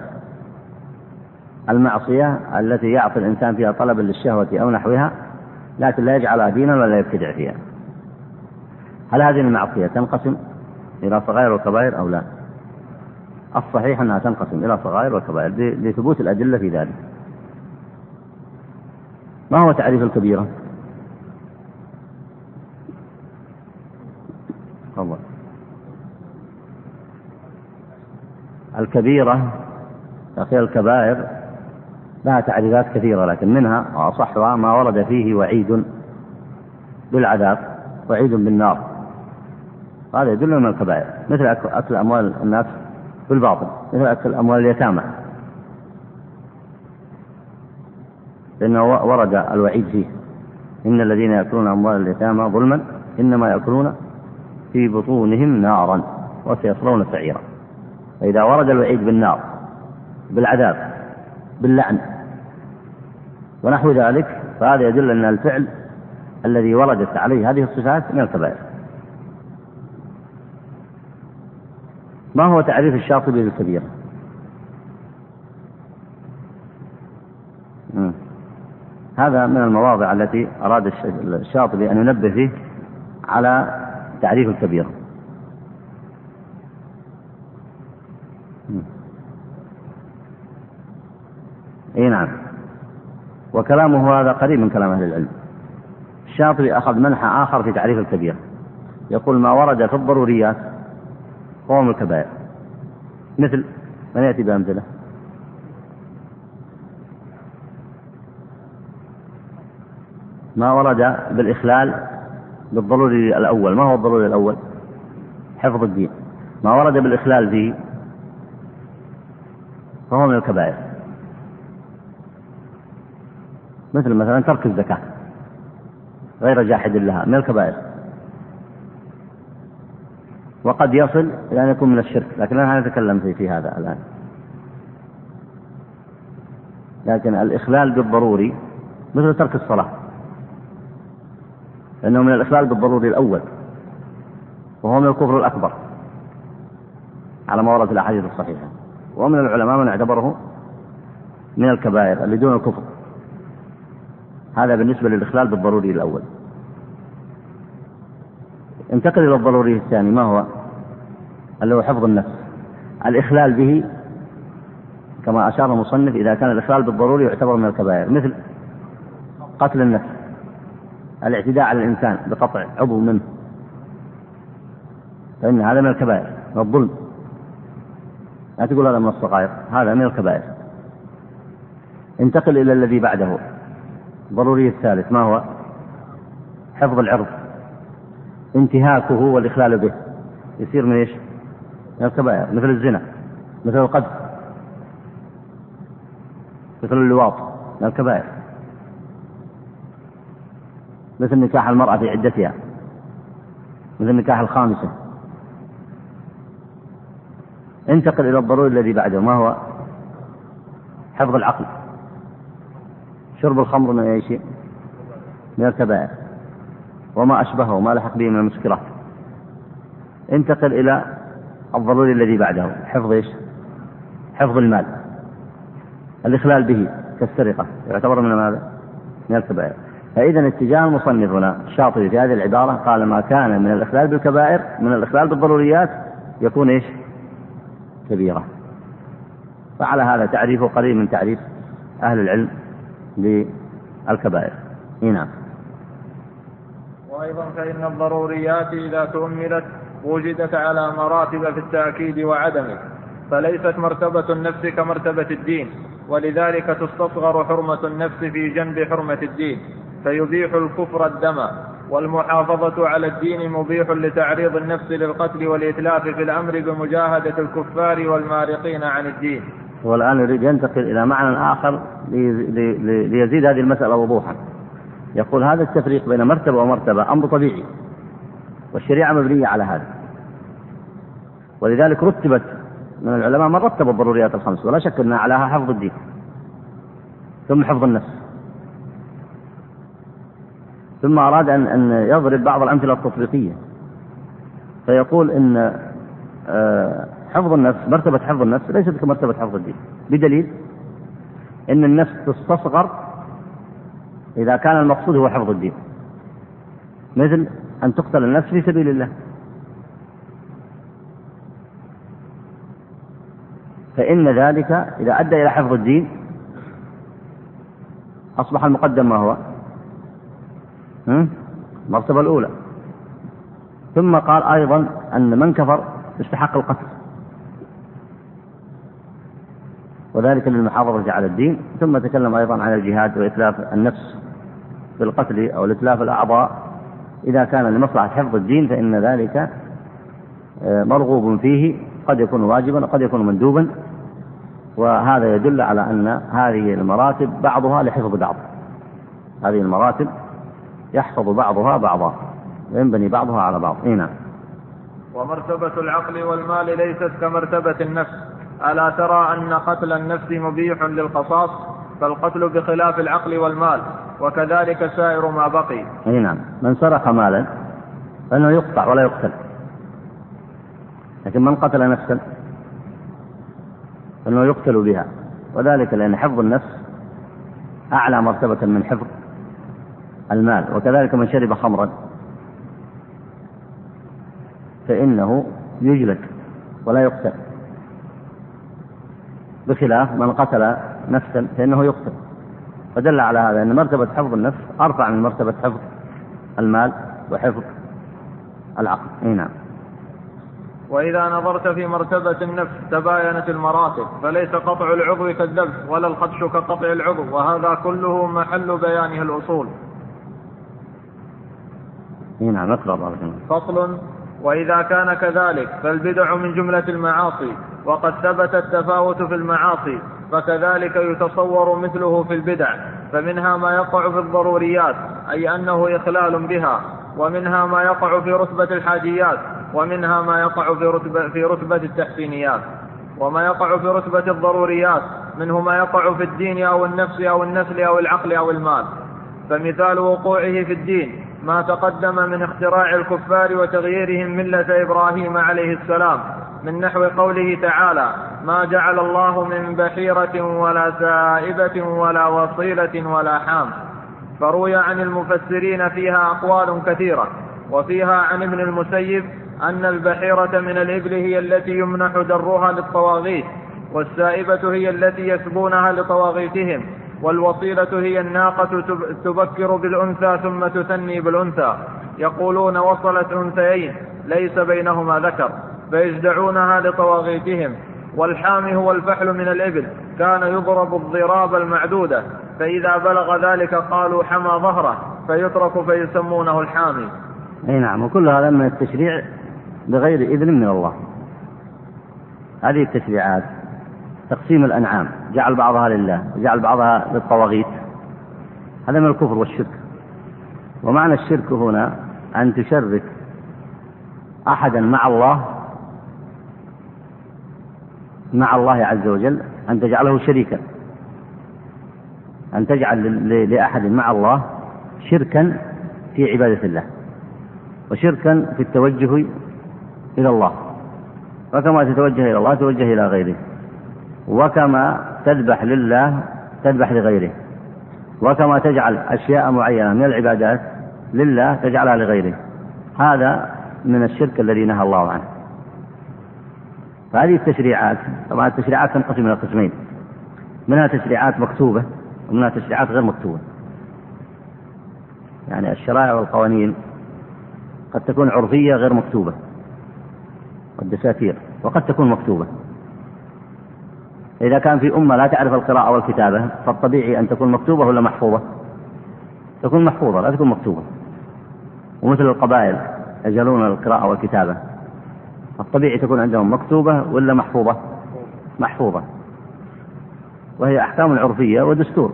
المعصية التي يعطي الإنسان فيها طلبا للشهوة أو نحوها لكن لا يجعلها دينا ولا يبتدع فيها. هل هذه المعصية تنقسم؟ إلى صغائر وكبائر أو لا؟ الصحيح أنها تنقسم إلى صغائر وكبائر لثبوت الأدلة في ذلك. ما هو تعريف الكبيرة؟ تفضل. الكبيرة أخي الكبائر لها تعريفات كثيرة لكن منها وأصحها ما ورد فيه وعيد بالعذاب وعيد بالنار. هذا يدل من الكبائر. مثل أكل أموال الناس بالباطل مثل أكل أموال اليتامى. لأنه ورد الوعيد فيه. إن الذين يأكلون أموال اليتامى ظلما إنما يأكلون في بطونهم نارا وسيصلون سعيرا. فإذا ورد الوعيد بالنار بالعذاب باللعن ونحو ذلك فهذا يدل أن الفعل الذي وردت عليه هذه الصفات من الكبائر. ما هو تعريف الشاطبي للكبيرة؟ هذا من المواضع التي أراد الشاطبي أن ينبه فيه على تعريف الكبيرة. إي نعم. وكلامه هذا قريب من كلام أهل العلم. الشاطبي أخذ منحى آخر في تعريف الكبيرة. يقول ما ورد في الضروريات من الكبائر. مثل من يأتي بأمثلة؟ ما ورد بالإخلال بالضروري الأول. ما هو الضروري الأول؟ حفظ الدين. ما ورد بالإخلال به فهو من الكبائر. مثل مثلا ترك الزكاة غير جاحد لها من الكبائر. وقد يصل إلى أن يكون من الشرك. لكن لا نتكلم في, في هذا الآن. لكن الإخلال بالضروري مثل ترك الصلاة. لأنه من الإخلال بالضروري الأول. وهو من الكفر الأكبر. على ما ورد في الأحاديث الصحيحة. ومن العلماء من اعتبره من الكبائر اللي دون الكفر. هذا بالنسبة للإخلال بالضروري الأول. انتقل إلى الضروري الثاني ما هو؟ اللي هو حفظ النفس. الإخلال به كما أشار المصنف إذا كان الإخلال بالضروري يعتبر من الكبائر مثل قتل النفس الاعتداء على الإنسان بقطع عضو منه فإن هذا من الكبائر الظلم لا تقول هذا من الصغائر هذا من الكبائر. انتقل إلى الذي بعده ضروري الثالث ما هو؟ حفظ العرض. انتهاكه والإخلال به. يصير من إيش؟ من الكبائر مثل الزنا مثل القذف مثل اللواط من الكبائر. مثل نكاح المرأة في عدتها مثل نكاح الخامسة. انتقل إلى الضروري الذي بعده ما هو؟ حفظ العقل. شرب الخمر من أي شيء؟ من الكبائر. وما أشبهه وما لحق به من المسكرات انتقل إلى الضروري الذي بعده. حفظ إيش؟ حفظ المال. الإخلال به كالسرقة. يعتبر من ماذا من الكبائر. فإذا اتجاه المصنف هنا الشاطبي في هذه العبارة قال ما كان من الإخلال بالكبائر من الإخلال بالضروريات يكون إيش؟ كبيرة. فعلى هذا تعريفه قريب من تعريف أهل العلم للكبائر. نعم. وأيضا فإن الضروريات إذا تؤملت وجدت على مراتب في التأكيد وعدمه فليست مرتبة النفس كمرتبة الدين ولذلك تستصغر حرمة النفس في جنب حرمة الدين فيبيح الكفر الدم والمحافظة على الدين مبيح لتعريض النفس للقتل والإتلاف في الأمر بمجاهدة الكفار والمارقين عن الدين. والآن يريد ينتقل إلى معنى آخر ليزيد هذه المسألة وضوحا. يقول هذا التفريق بين مرتبة ومرتبة أمر طبيعي والشريعة مبنية على هذا. ولذلك رتبت من العلماء من رتب الضروريات الخمس ولا شك أن أعلاها حفظ الدين ثم حفظ النفس. ثم أراد أن أن يضرب بعض الأمثلة التطبيقية. فيقول إن آه، حفظ النفس مرتبة حفظ النفس ليست كمرتبة حفظ الدين. بدليل أن النفس تستصغر إذا كان المقصود هو حفظ الدين. مثل أن تقتل النفس في سبيل الله. فإن ذلك إذا أدى إلى حفظ الدين أصبح المقدم ما هو؟ المرتبة الأولى. ثم قال أيضا أن من كفر استحق القتل. وذلك للمحافظة على الدين ثم تكلم أيضا عن الجهاد وإتلاف النفس بالقتل أو الإتلاف الأعضاء. إذا كان لمصلحة حفظ الدين فإن ذلك آه، مرغوب فيه قد يكون واجبا وقد يكون مندوبا. وهذا يدل على أن هذه المراتب بعضها لحفظ بعض. هذه المراتب يحفظ بعضها بعضا وينبني بعضها على بعض. اي نعم. ومرتبة العقل والمال ليست كمرتبة النفس. ألا ترى أن قتل النفس مبيح للقصاص؟ فالقتل بخلاف العقل والمال وكذلك سائر ما بقي. أي نعم. من سرق مالا فإنه يقطع ولا يقتل. لكن من قتل نفسا فإنه يقتل بها. وذلك لأن حفظ النفس أعلى مرتبة من حفظ المال. وكذلك من شرب خمرا فإنه يجلد ولا يقتل. بخلاف من قتل نفسا فإنه يقتل. فدل على هذا أن مرتبة حفظ النفس أرفع من مرتبة حفظ المال وحفظ العقل. أي نعم. وإذا نظرت في مرتبة النفس تباينت المراتب فليس قطع العضو كالذبح ولا الخدش كقطع العضو وهذا كله محل بيانه الأصول. نعم اقرأ فصل وإذا كان كذلك فالبدع من جملة المعاصي. وقد ثبت التفاوت في المعاصي فكذلك يتصور مثله في البدع فمنها ما يقع في الضروريات أي أنه إخلال بها ومنها ما يقع في رتبة الحاجيات ومنها ما يقع في رتبة, في رتبة التحسينيات. وما يقع في رتبة الضروريات منه ما يقع في الدين أو النفس أو النسل أو العقل أو المال. فمثال وقوعه في الدين ما تقدم من اختراع الكفار وتغييرهم ملة إبراهيم عليه السلام من نحو قوله تعالى ما جعل الله من بحيرة ولا سائبة ولا وصيلة ولا حام فروي عن المفسرين فيها أقوال كثيرة وفيها عن ابن المسيب أن البحيرة من الإبل هي التي يمنح درها للطواغيت والسائبة هي التي يسبونها لطواغيتهم. والوصيلة هي الناقة تبكر بالأنثى ثم تثني بالأنثى. يقولون وصلت أنثيين ليس بينهما ذكر فيجدعونها لطواغيتهم. والحامي هو الفحل من الإبل كان يضرب الضراب المعدودة. فإذا بلغ ذلك قالوا حمى ظهره فيترك فيسمونه الحامي. أي نعم وكل هذا من التشريع بغير إذن من الله. هذه التشريعات. تقسيم الأنعام جعل بعضها لله وجعل بعضها للطواغيت. هذا من الكفر والشرك. ومعنى الشرك هنا أن تشرك أحدا مع الله مع الله عز وجل أن تجعله شريكا. أن تجعل لأحد مع الله شركا في عبادة الله وشركا في التوجه إلى الله. وكما تتوجه إلى الله توجه إلى غيره. وكما تذبح لله تذبح لغيره. وكما تجعل أشياء معينة من العبادات لله تجعلها لغيره. هذا من الشرك الذي نهى الله عنه. فهذه التشريعات طبعا التشريعات تنقسم إلى قسمين. منها تشريعات مكتوبة ومنها تشريعات غير مكتوبة. يعني الشرائع والقوانين قد تكون عرفية غير مكتوبة. والدساتير وقد تكون مكتوبة. إذا كان في أمة لا تعرف القراءة والكتابة فالطبيعي أن تكون مكتوبة ولا محفوظة؟ تكون محفوظة لا تكون مكتوبة ومثل القبائل يجهلون القراءة والكتابة الطبيعي تكون عندهم مكتوبة ولا محفوظة؟ محفوظة وهي أحكام عرفية ودستور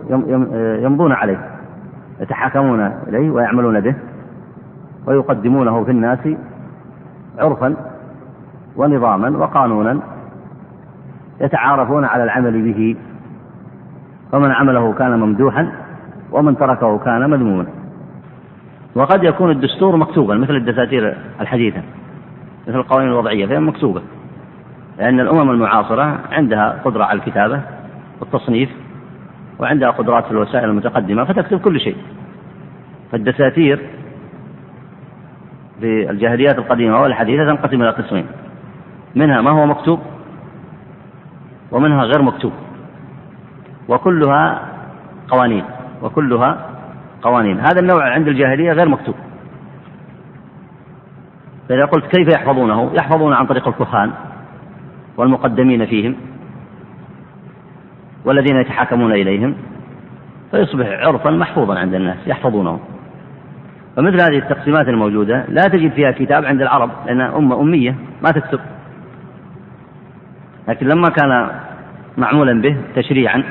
يمضون عليه يتحاكمون إليه ويعملون به ويقدمونه في الناس عرفا ونظاما وقانونا يتعارفون على العمل به. فمن عمله كان ممدوحا ومن تركه كان مذموما. وقد يكون الدستور مكتوبا مثل الدساتير الحديثة مثل القوانين الوضعية فهي مكتوبة. لأن الأمم المعاصرة عندها قدرة على الكتابة والتصنيف وعندها قدرات في الوسائل المتقدمة فتكتب كل شيء. فالدساتير في الجاهليات القديمة والحديثة تنقسم إلى قسمين. منها ما هو مكتوب؟ ومنها غير مكتوب. وكلها قوانين وكلها قوانين. هذا النوع عند الجاهلية غير مكتوب. فإذا قلت كيف يحفظونه؟ يحفظون عن طريق الكهان والمقدمين فيهم والذين يتحاكمون إليهم فيصبح عرفا محفوظا عند الناس يحفظونه فمثل هذه التقسيمات الموجودة لا تجد فيها كتاب عند العرب لأنها أمة أمية ما تكتب. لكن لما كان معمولا به تشريعا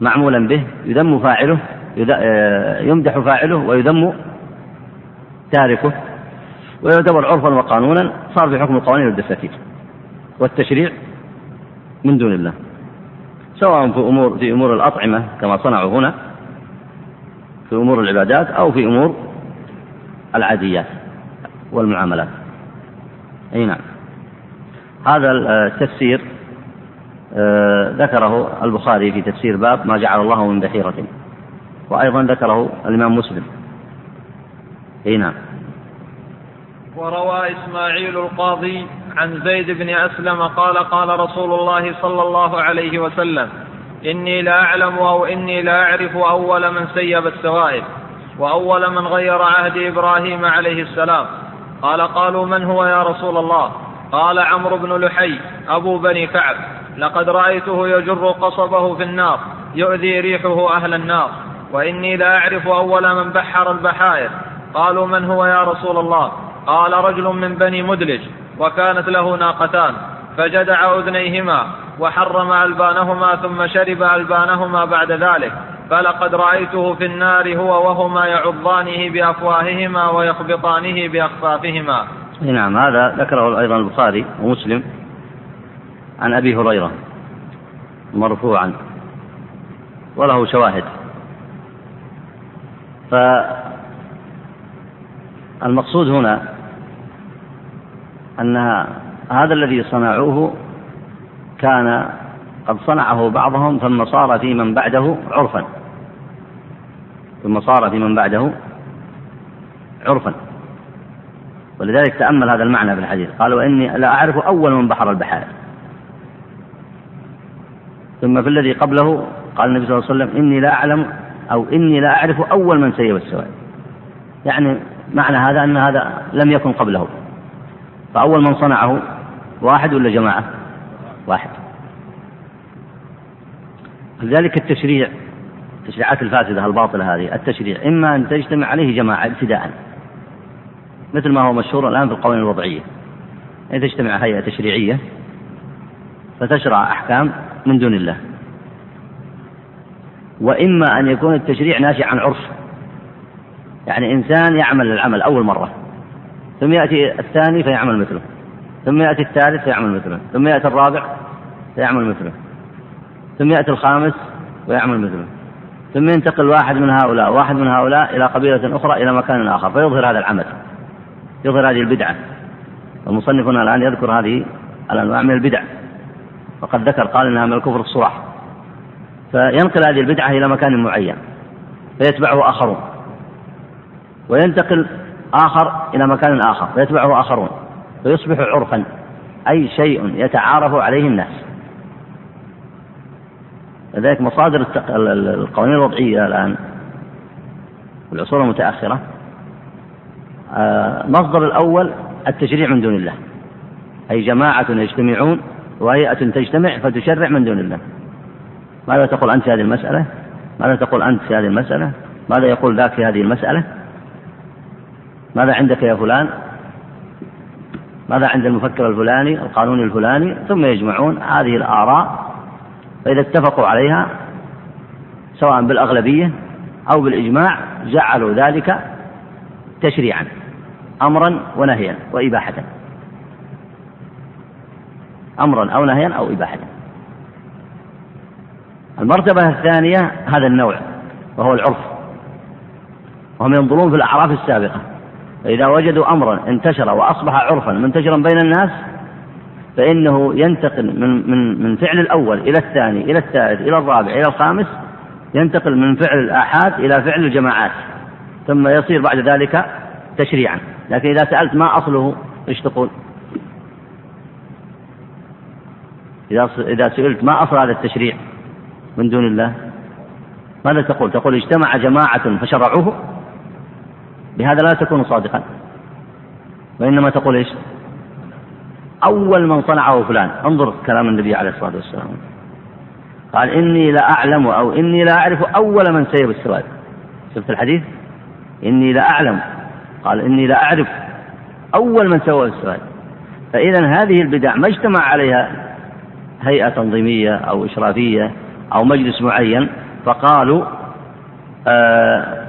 معمولا به يذم فاعله آه، يمدح فاعله ويذم تاركه ويعتبر عرفا وقانونا صار في حكم القوانين والدساتير والتشريع من دون الله. سواء في أمور في أمور الأطعمة كما صنعوا هنا في أمور العبادات أو في أمور العاديات والمعاملات. أي نعم. هذا التفسير آه، ذكره البخاري في تفسير باب ما جعل الله من بحيرة. وأيضا ذكره الإمام مسلم. أي نعم. وروى إسماعيل القاضي عن زيد بن أسلم قال قال رسول الله صلى الله عليه وسلم إني لا أعلم أو إني لا أعرف أول من سيب السوائب وأول من غير عهد إبراهيم عليه السلام. قال قالوا من هو يا رسول الله؟ قال عمرو بن لحي أبو بني كعب لقد رأيته يجر قصبه في النار يؤذي ريحه أهل النار وإني لا أعرف أول من بحر البحائر. قالوا من هو يا رسول الله؟ قال رجل من بني مدلج وكانت له ناقتان فجدع أذنيهما وحرم ألبانهما ثم شرب ألبانهما بعد ذلك فلقد رأيته في النار هو وهما يعضانه بأفواههما ويخبطانه بأخفافهما. نعم هذا ذكره أيضا البخاري ومسلم عن أبي هريرة مرفوعا وله شواهد. فالمقصود هنا أن هذا الذي صنعوه كان قد صنعه بعضهم ثم صار في من بعده عرفا. ثم صار في من بعده عرفا. ولذلك تأمل هذا المعنى في الحديث. قال وإني لا أعرف أول من بحر البحائر ثم في الذي قبله قال النبي صلى الله عليه وسلم إني لا أعلم أو إني لا أعرف أول من سيب السوائل يعني معنى هذا أن هذا لم يكن قبله. فأول من صنعه واحد ولا جماعة؟ واحد. لذلك التشريع التشريعات الفاسدة الباطلة هذه التشريع. إما أن تجتمع عليه جماعة ابتداء. مثل ما هو مشهور الآن في القوانين الوضعية. أن تجتمع هيئة تشريعية فتشرع أحكام من دون الله. وإما أن يكون التشريع ناشئ عن عرف. يعني إنسان يعمل العمل أول مرة ثم يأتي الثاني فيعمل مثله ثم يأتي الثالث فيعمل مثله ثم يأتي الرابع فيعمل مثله ثم يأتي الخامس ويعمل مثله ثم ينتقل واحد من هؤلاء واحد من هؤلاء إلى قبيلة أخرى إلى مكان آخر فيظهر هذا العمل. يظهر هذه البدعة. المصنف هنا الآن يذكر هذه الأنواع من البدع. وقد ذكر قال إنها من الكفر الصراح. فينقل هذه البدعة إلى مكان معين. فيتبعه آخرون. وينتقل آخر إلى مكان آخر. فيتبعه آخرون. فيصبح عرفا. أي شيء يتعارف عليه الناس. لذلك مصادر القوانين الوضعية الآن في العصور المتأخرة المصدر آه، الأول التشريع من دون الله. أي جماعة يجتمعون وهيئة تجتمع فتشرع من دون الله. ماذا تقول أنت في هذه المسألة؟ ماذا تقول أنت في هذه المسألة؟ ماذا يقول ذاك في هذه المسألة؟ ماذا عندك يا فلان؟ ماذا عند المفكر الفلاني؟ القانون الفلاني؟ ثم يجمعون هذه الآراء. فإذا اتفقوا عليها سواء بالأغلبية أو بالإجماع جعلوا ذلك تشريعا. أمرا ونهيا وإباحة. أمرا أو نهيا أو إباحة. المرتبة الثانية هذا النوع وهو العرف. وهم ينظرون في الأعراف السابقة. فإذا وجدوا أمرا انتشر وأصبح عرفا منتشرا بين الناس فإنه ينتقل من من من فعل الأول إلى الثاني إلى الثالث إلى الرابع إلى الخامس ينتقل من فعل الآحاد إلى فعل الجماعات. ثم يصير بعد ذلك تشريعا. لكن إذا سألت ما أصله إيش تقول؟ إذا إذا سئلت ما أصل هذا التشريع من دون الله ماذا تقول؟ تقول اجتمع جماعة فشرعوه؟ بهذا لا تكون صادقا. وإنما تقول إيش؟ أول من صنعه فلان. انظر كلام النبي عليه الصلاة والسلام. قال إني لا أعلم أو إني لا أعرف أول من سيب السواد. شفت الحديث؟ إني لا أعلم. قال إني لا أعرف أول من سوى السواد فإذا هذه البدع ما اجتمع عليها هيئة تنظيمية أو إشرافية أو مجلس معين فقالوا آه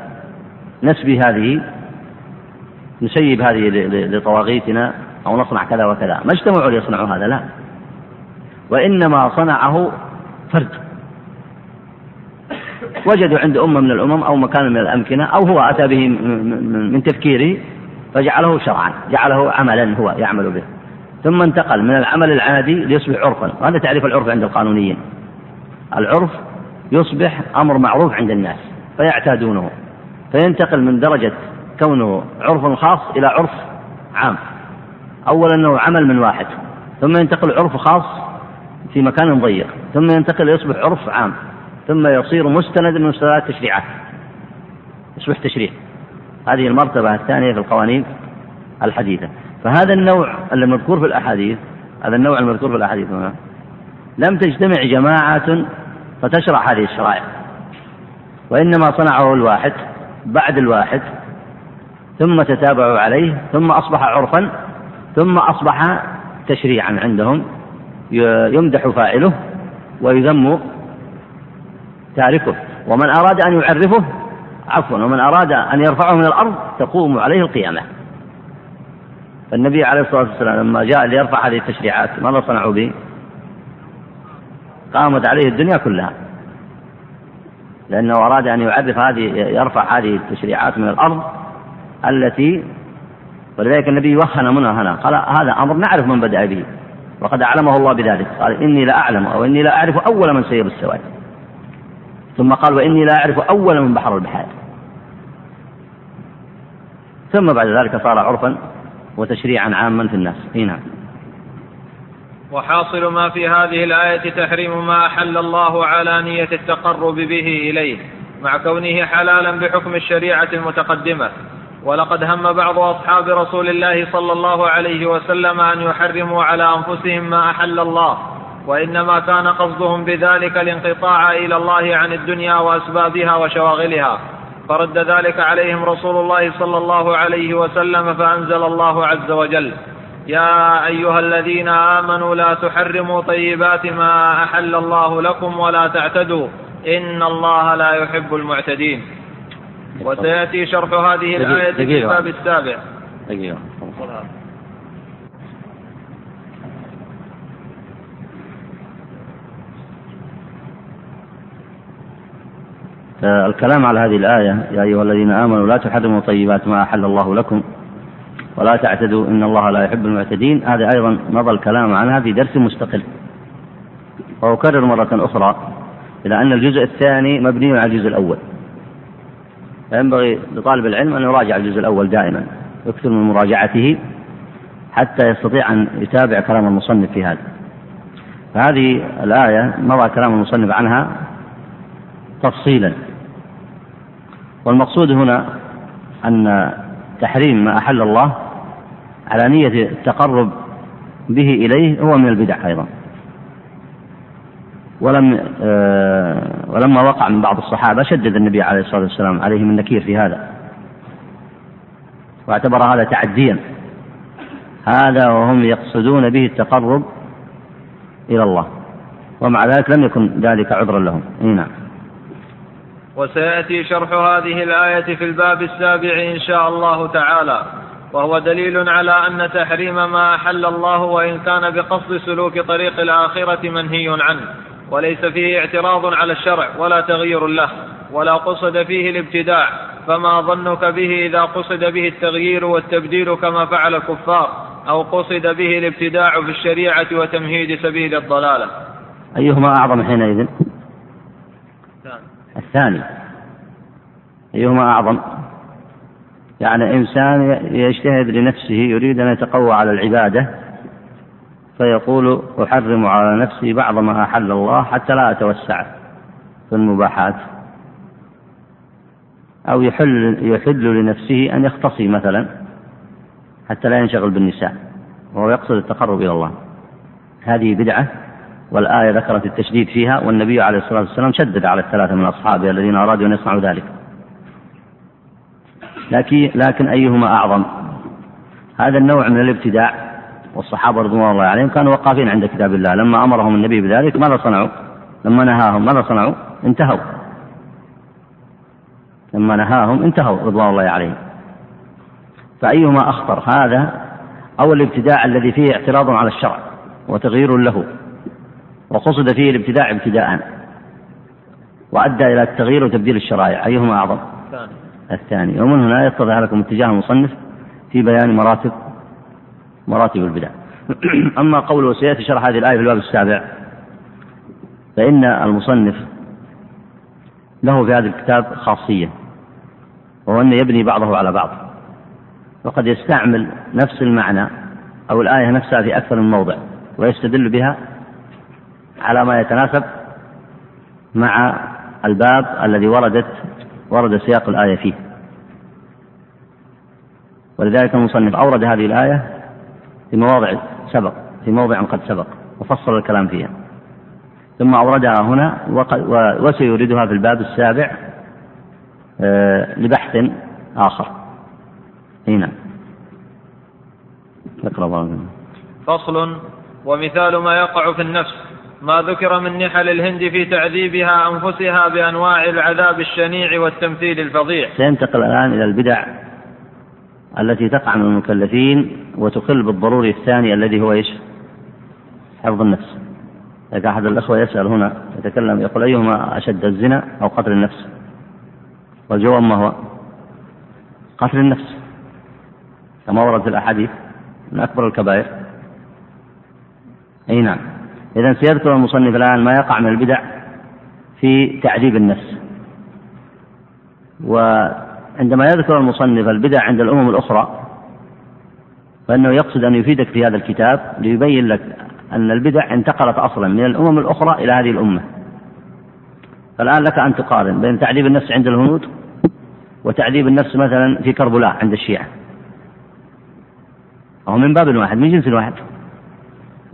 نسبي هذه نسيب هذه لطواغيتنا أو نصنع كذا وكذا. ما اجتمعوا ليصنعوا هذا لا. وإنما صنعه فرد. وجدوا عند أمة من الأمم أو مكان من الأمكنة أو هو أتى به من تفكيره فجعله شرعا جعله عملا هو يعمل به. ثم انتقل من العمل العادي ليصبح عرفا. وهذا تعريف العرف عند القانونيين. العرف يصبح أمر معروف عند الناس فيعتادونه. فينتقل من درجة كونه عرف خاص إلى عرف عام. أولا أنه عمل من واحد ثم ينتقل عرف خاص في مكان ضيق ثم ينتقل يصبح عرف عام. ثم يصير مستند من مستندات التشريعات يصبح تشريع. هذه المرتبة الثانية في القوانين الحديثة. فهذا النوع المذكور في الأحاديث هذا النوع المذكور في الأحاديث هنا لم تجتمع جماعة فتشرع هذه الشرائع. وإنما صنعه الواحد بعد الواحد ثم تتابعوا عليه ثم أصبح عرفا ثم أصبح تشريعا عندهم يمدح فاعله ويذم تاركه. ومن أراد أن يعرفه عفوا ومن أراد أن يرفعه من الأرض تقوم عليه القيامة. فالنبي عليه الصلاة والسلام لما جاء ليرفع هذه التشريعات ماذا صنعوا به؟ قامت عليه الدنيا كلها. لأنه أراد أن يعرف هذه يرفع هذه التشريعات من الأرض التي ولذلك النبي وهن منها هنا. قال هذا أمر نعرف من بدأ به. وقد أعلمه الله بذلك. قال إني لا أعلم أو إني لا أعرف أول من سير السواد. ثم قال وإني لا أعرف أول من بحر البحار. ثم بعد ذلك صار عرفا وتشريعا عاما في الناس. إي نعم. وحاصل ما في هذه الآية تحريم ما أحل الله على نية التقرب به إليه مع كونه حلالا بحكم الشريعة المتقدمة. ولقد هم بعض أصحاب رسول الله صلى الله عليه وسلم أن يحرموا على أنفسهم ما أحل الله. وإنما كان قصدهم بذلك الانقطاع إلى الله عن الدنيا وأسبابها وشواغلها. فرد ذلك عليهم رسول الله صلى الله عليه وسلم فأنزل الله عز وجل يا أيها الذين آمنوا لا تحرموا طيبات ما أحل الله لكم ولا تعتدوا. إن الله لا يحب المعتدين. وسيأتي شرح هذه الآية في الباب السابع. دقيقة. الكلام على هذه الآية يا أيها الذين آمنوا لا تحرموا طيبات ما أحل الله لكم ولا تعتدوا إن الله لا يحب المعتدين. هذا أيضا مضى الكلام عنها في درس مستقل. وأكرر مرة أخرى إلى أن الجزء الثاني مبني على الجزء الأول. فينبغي لطالب العلم أن يراجع الجزء الأول دائما يكثر من مراجعته حتى يستطيع أن يتابع كلام المصنف في هذا. فهذه الآية مضى كلام المصنف عنها تفصيلا. والمقصود هنا أن تحريم ما أحل الله على نية التقرب به إليه هو من البدع أيضا. ولم آه، ولما وقع من بعض الصحابة شدد النبي عليه الصلاة والسلام عليهم النكير في هذا. واعتبر هذا تعديا. هذا وهم يقصدون به التقرب إلى الله. ومع ذلك لم يكن ذلك عذرا لهم. إي نعم. وسيأتي شرح هذه الآية في الباب السابع إن شاء الله تعالى وهو دليل على أن تحريم ما أحل الله وإن كان بقصد سلوك طريق الآخرة منهي عنه وليس فيه اعتراض على الشرع ولا تغيير له ولا قصد فيه الابتداع فما ظنك به إذا قصد به التغيير والتبديل كما فعل الكفار أو قصد به الابتداع في الشريعة وتمهيد سبيل الضلالة. أيهما أعظم حينئذ؟ الثاني. أيهما أعظم؟ يعني إنسان يجتهد لنفسه يريد أن يتقوى على العبادة فيقول أحرم على نفسي بعض ما أحل الله حتى لا أتوسع في المباحات. أو يحل يحل لنفسه أن يختصي مثلا حتى لا ينشغل بالنساء وهو يقصد التقرب إلى الله. هذه بدعة والآية ذكرت التشديد فيها والنبي عليه الصلاة والسلام شدد على الثلاثة من أصحابه الذين أرادوا أن يصنعوا ذلك. لكن لكن أيهما أعظم؟ هذا النوع من الابتداع والصحابة رضوان الله عليهم كانوا وقافين عند كتاب الله. لما أمرهم النبي بذلك ماذا صنعوا؟ لما نهاهم ماذا صنعوا؟ انتهوا. لما نهاهم انتهوا رضوان الله عليهم. فأيهما أخطر؟ هذا أو الابتداع الذي فيه اعتراض على الشرع وتغيير له. وقصد فيه الابتداع ابتداء. وأدى إلى التغيير وتبديل الشرائع. أيهما أعظم؟ الثاني. الثاني. ومن هنا يتضح لكم اتجاه المصنف في بيان مراتب مراتب البدع. *clears throat* أما قوله سيأتي شرح هذه الآية في الباب السابع. فإن المصنف له في هذا الكتاب خاصية وهو أن يبني بعضه على بعض. وقد يستعمل نفس المعنى أو الآية نفسها في أكثر من موضع ويستدل بها على ما يتناسب مع الباب الذي وردت ورد سياق الآية فيه. ولذلك المصنف أورد هذه الآية في مواضع سبق في موضع قد سبق وفصل الكلام فيها. ثم أوردها هنا وسيوردها في الباب السابع آه، لبحث آخر. هنا أقرأ فصل ومثال ما يقع في النفس. ما ذكر من نحل الهند في تعذيبها أنفسها بأنواع العذاب الشنيع والتمثيل الفظيع سينتقل الآن إلى البدع التي تقع من المكلفين وتخل بالضروري الثاني الذي هو إيش؟ حفظ النفس. إذا أحد الأخوة يسأل هنا يتكلم يقول أيهما أشد الزنا أو قتل النفس؟ والجواب ما هو؟ قتل النفس كما ورد في الأحاديث من أكبر الكبائر أي نعم إذا سيذكر المصنف الآن ما يقع من البدع في تعذيب النفس. وعندما يذكر المصنف البدع عند الأمم الأخرى فإنه يقصد أن يفيدك في هذا الكتاب ليبين لك أن البدع انتقلت أصلا من الأمم الأخرى إلى هذه الأمة. فالآن لك أن تقارن بين تعذيب النفس عند الهنود وتعذيب النفس مثلا في كربلاء عند الشيعة. وهو من باب واحد من جنس واحد.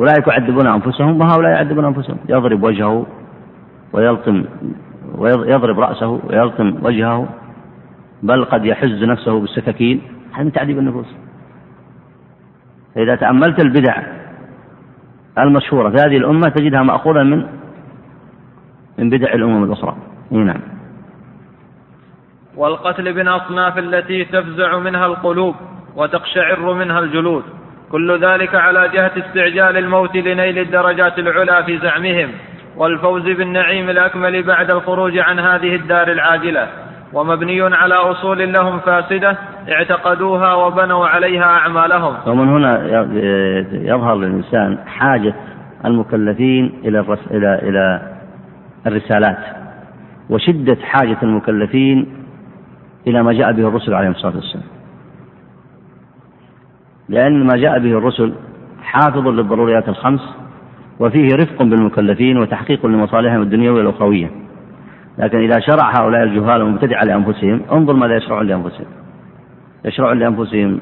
أولئك يعذبون أنفسهم وهؤلاء يعذبون أنفسهم. يضرب وجهه ويلطم ويضرب رأسه ويلطم وجهه بل قد يحز نفسه بالسكاكين. هذا من تعذيب النفوس. فإذا تأملت البدع المشهورة في هذه الأمة تجدها مأخوذة من من بدع الأمم الأخرى. نعم. والقتل بالأصناف التي تفزع منها القلوب وتقشعر منها الجلود. كل ذلك على جهة استعجال الموت لنيل الدرجات العلى في زعمهم والفوز بالنعيم الأكمل بعد الخروج عن هذه الدار العاجلة. ومبني على أصول لهم فاسدة اعتقدوها وبنوا عليها أعمالهم. ومن هنا يظهر للإنسان حاجة المكلفين إلى إلى إلى الرسالات. وشدة حاجة المكلفين إلى ما جاء به الرسل عليهم الصلاة والسلام. لأن ما جاء به الرسل حافظ للضروريات الخمس وفيه رفق بالمكلفين وتحقيق لمصالحهم الدنيوية والأخروية. لكن إذا شرع هؤلاء الجهال المبتدعة لأنفسهم انظر ماذا يشرعون لأنفسهم. يشرعون لأنفسهم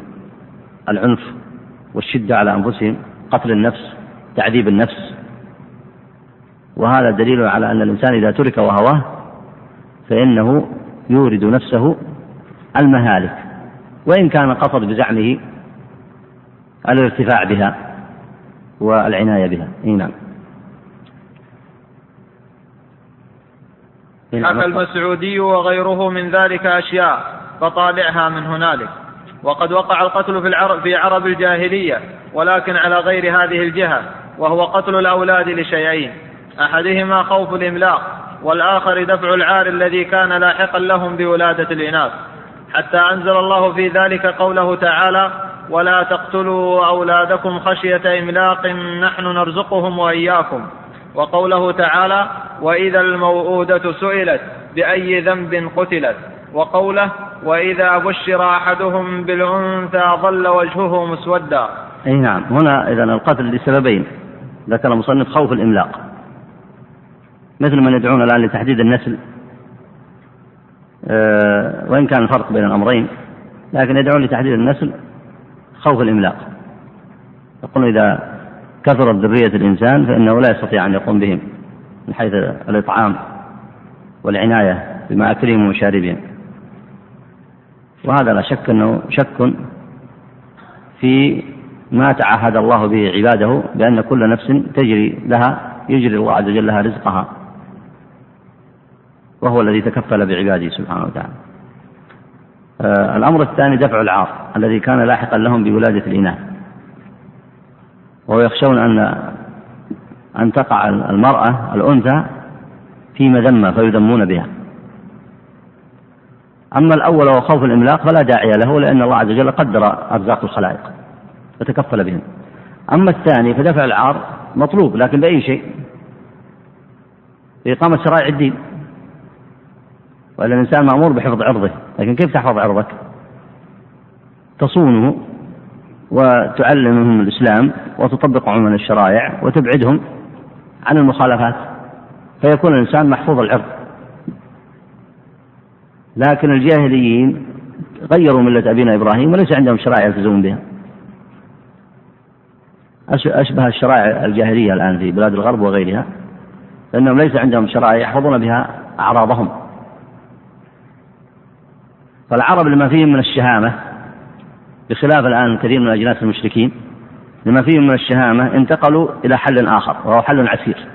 العنف والشدة على أنفسهم قتل النفس تعذيب النفس. وهذا دليل على أن الإنسان إذا ترك وهواه فإنه يورد نفسه المهالك. وإن كان قصد بزعمه الارتفاع بها والعناية بها. إي نعم. حكى المسعودي وغيره من ذلك أشياء فطالعها من هنالك. وقد وقع القتل في العرب في عرب الجاهلية ولكن على غير هذه الجهة وهو قتل الأولاد لشيئين أحدهما خوف الإملاق والآخر دفع العار الذي كان لاحقا لهم بولادة الإناث. حتى أنزل الله في ذلك قوله تعالى ولا تقتلوا أولادكم خشية إملاق نحن نرزقهم وإياكم. وقوله تعالى وإذا الموءودة سئلت بأي ذنب قتلت. وقوله وإذا بشر أحدهم بالأنثى ظل وجهه مسودا. أي نعم. هنا إذا القتل لسببين ذكر المصنف خوف الإملاق. مثل من يدعون الآن لتحديد النسل. أه وإن كان الفرق بين الأمرين. لكن يدعون لتحديد النسل. خوف الإملاق. يقولون إذا كثرت ذرية الإنسان فإنه لا يستطيع أن يقوم بهم من حيث الإطعام والعناية بمآكلهم ومشاربهم. وهذا لا شك أنه شك في ما تعهد الله به عباده بأن كل نفس تجري لها يجري الله عز وجل لها رزقها وهو الذي تكفل بعباده سبحانه وتعالى. الأمر الثاني دفع العار الذي كان لاحقا لهم بولادة الإناث. ويخشون أن أن تقع المرأة الأنثى في مذمة فيذمون بها. أما الأول وهو خوف الإملاق فلا داعي له لأن الله عز وجل قدر أرزاق الخلائق وتكفل بهم. أما الثاني فدفع العار مطلوب لكن بأي شيء بإقامة شرائع الدين. وإلا الإنسان مأمور بحفظ عرضه. لكن كيف تحفظ عرضك؟ تصونه وتعلمهم الإسلام وتطبق عموما الشرائع وتبعدهم عن المخالفات. فيكون الإنسان محفوظ العرض. لكن الجاهليين غيروا ملة أبينا إبراهيم وليس عندهم شرائع يلتزمون بها. أشبه الشرائع الجاهلية الآن في بلاد الغرب وغيرها. لأنهم ليس عندهم شرائع يحفظون بها أعراضهم. فالعرب لما فيهم من الشهامة بخلاف الآن كثير من أجناس المشركين لما فيهم من الشهامة انتقلوا إلى حل آخر وهو حل عسير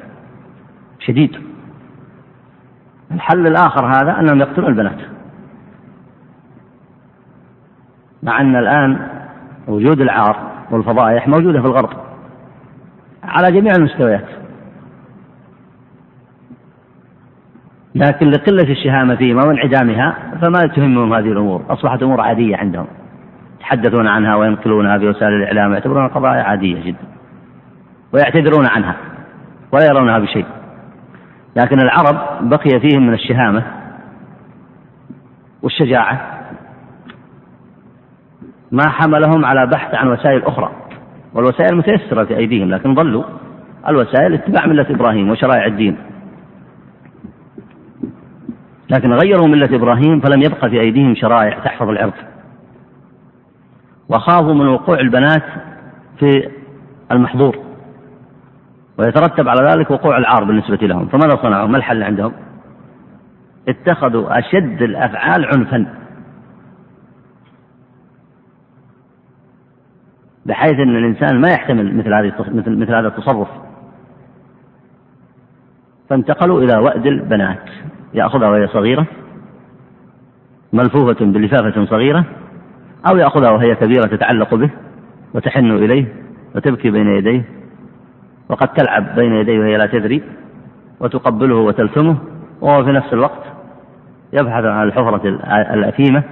شديد. الحل الآخر هذا أنهم يقتلون البنات. مع أن الآن وجود العار والفضائح موجودة في الغرب على جميع المستويات. لكن لقلة الشهامة فيهما وانعدامها فما تهمهم هذه الأمور. أصبحت أمور عادية عندهم. يتحدثون عنها وينقلونها في وسائل الإعلام يعتبرونها قضايا عادية جدا. ويعتذرون عنها ولا يرونها بشيء. لكن العرب بقي فيهم من الشهامة والشجاعة ما حملهم على بحث عن وسائل أخرى. والوسائل متيسرة في أيديهم لكن ظلوا. الوسائل اتباع ملة إبراهيم وشرائع الدين. لكن غيروا ملة إبراهيم فلم يبقى في أيديهم شرائع تحفظ العرض. وخافوا من وقوع البنات في المحظور. ويترتب على ذلك وقوع العار بالنسبة لهم. فماذا صنعوا؟ ما الحل عندهم؟ اتخذوا أشد الأفعال عنفا. بحيث أن الإنسان ما يحتمل مثل هذه مثل هذا التصرف. فانتقلوا إلى وأد البنات. يأخذها وهي صغيرة ملفوفة بلفافة صغيرة أو يأخذها وهي كبيرة تتعلق به وتحن إليه وتبكي بين يديه وقد تلعب بين يديه وهي لا تدري وتقبله وتلثمه وهو في نفس الوقت يبحث عن الحفرة الأثيمة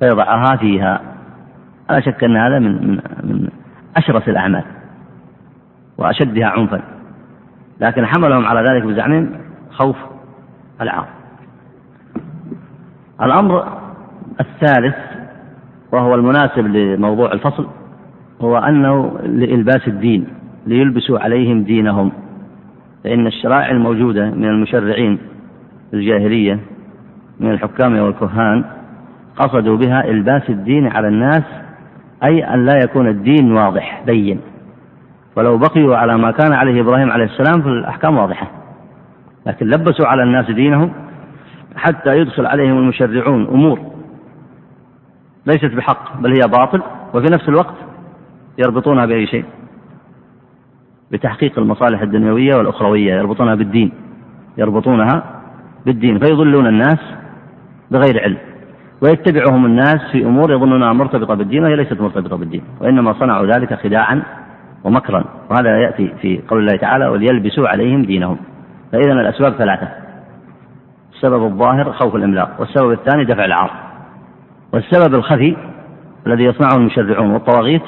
فيضعها فيها. لا شك أن هذا من من أشرس الأعمال وأشدها عنفا. لكن حملهم على ذلك بزعمهم خوف العار الأمر الثالث وهو المناسب لموضوع الفصل هو أنه لإلباس الدين ليلبسوا عليهم دينهم. فإن الشرائع الموجودة من المشرعين الجاهلية من الحكام والكهان قصدوا بها إلباس الدين على الناس أي أن لا يكون الدين واضح بين. ولو بقيوا على ما كان عليه إبراهيم عليه السلام فالأحكام واضحة. لكن لبسوا على الناس دينهم حتى يدخل عليهم المشرعون أمور ليست بحق بل هي باطل وفي نفس الوقت يربطونها بأي شيء؟ بتحقيق المصالح الدنيوية والأخروية يربطونها بالدين يربطونها بالدين فيضلون الناس بغير علم ويتبعهم الناس في أمور يظنونها مرتبطة بالدين وهي ليست مرتبطة بالدين وإنما صنعوا ذلك خداعا ومكرا وهذا يأتي في قول الله تعالى وليلبسوا عليهم دينهم. فإذا الأسباب ثلاثة. السبب الظاهر خوف الإملاق والسبب الثاني دفع العار. والسبب الخفي الذي يصنعه المشرعون والطواغيت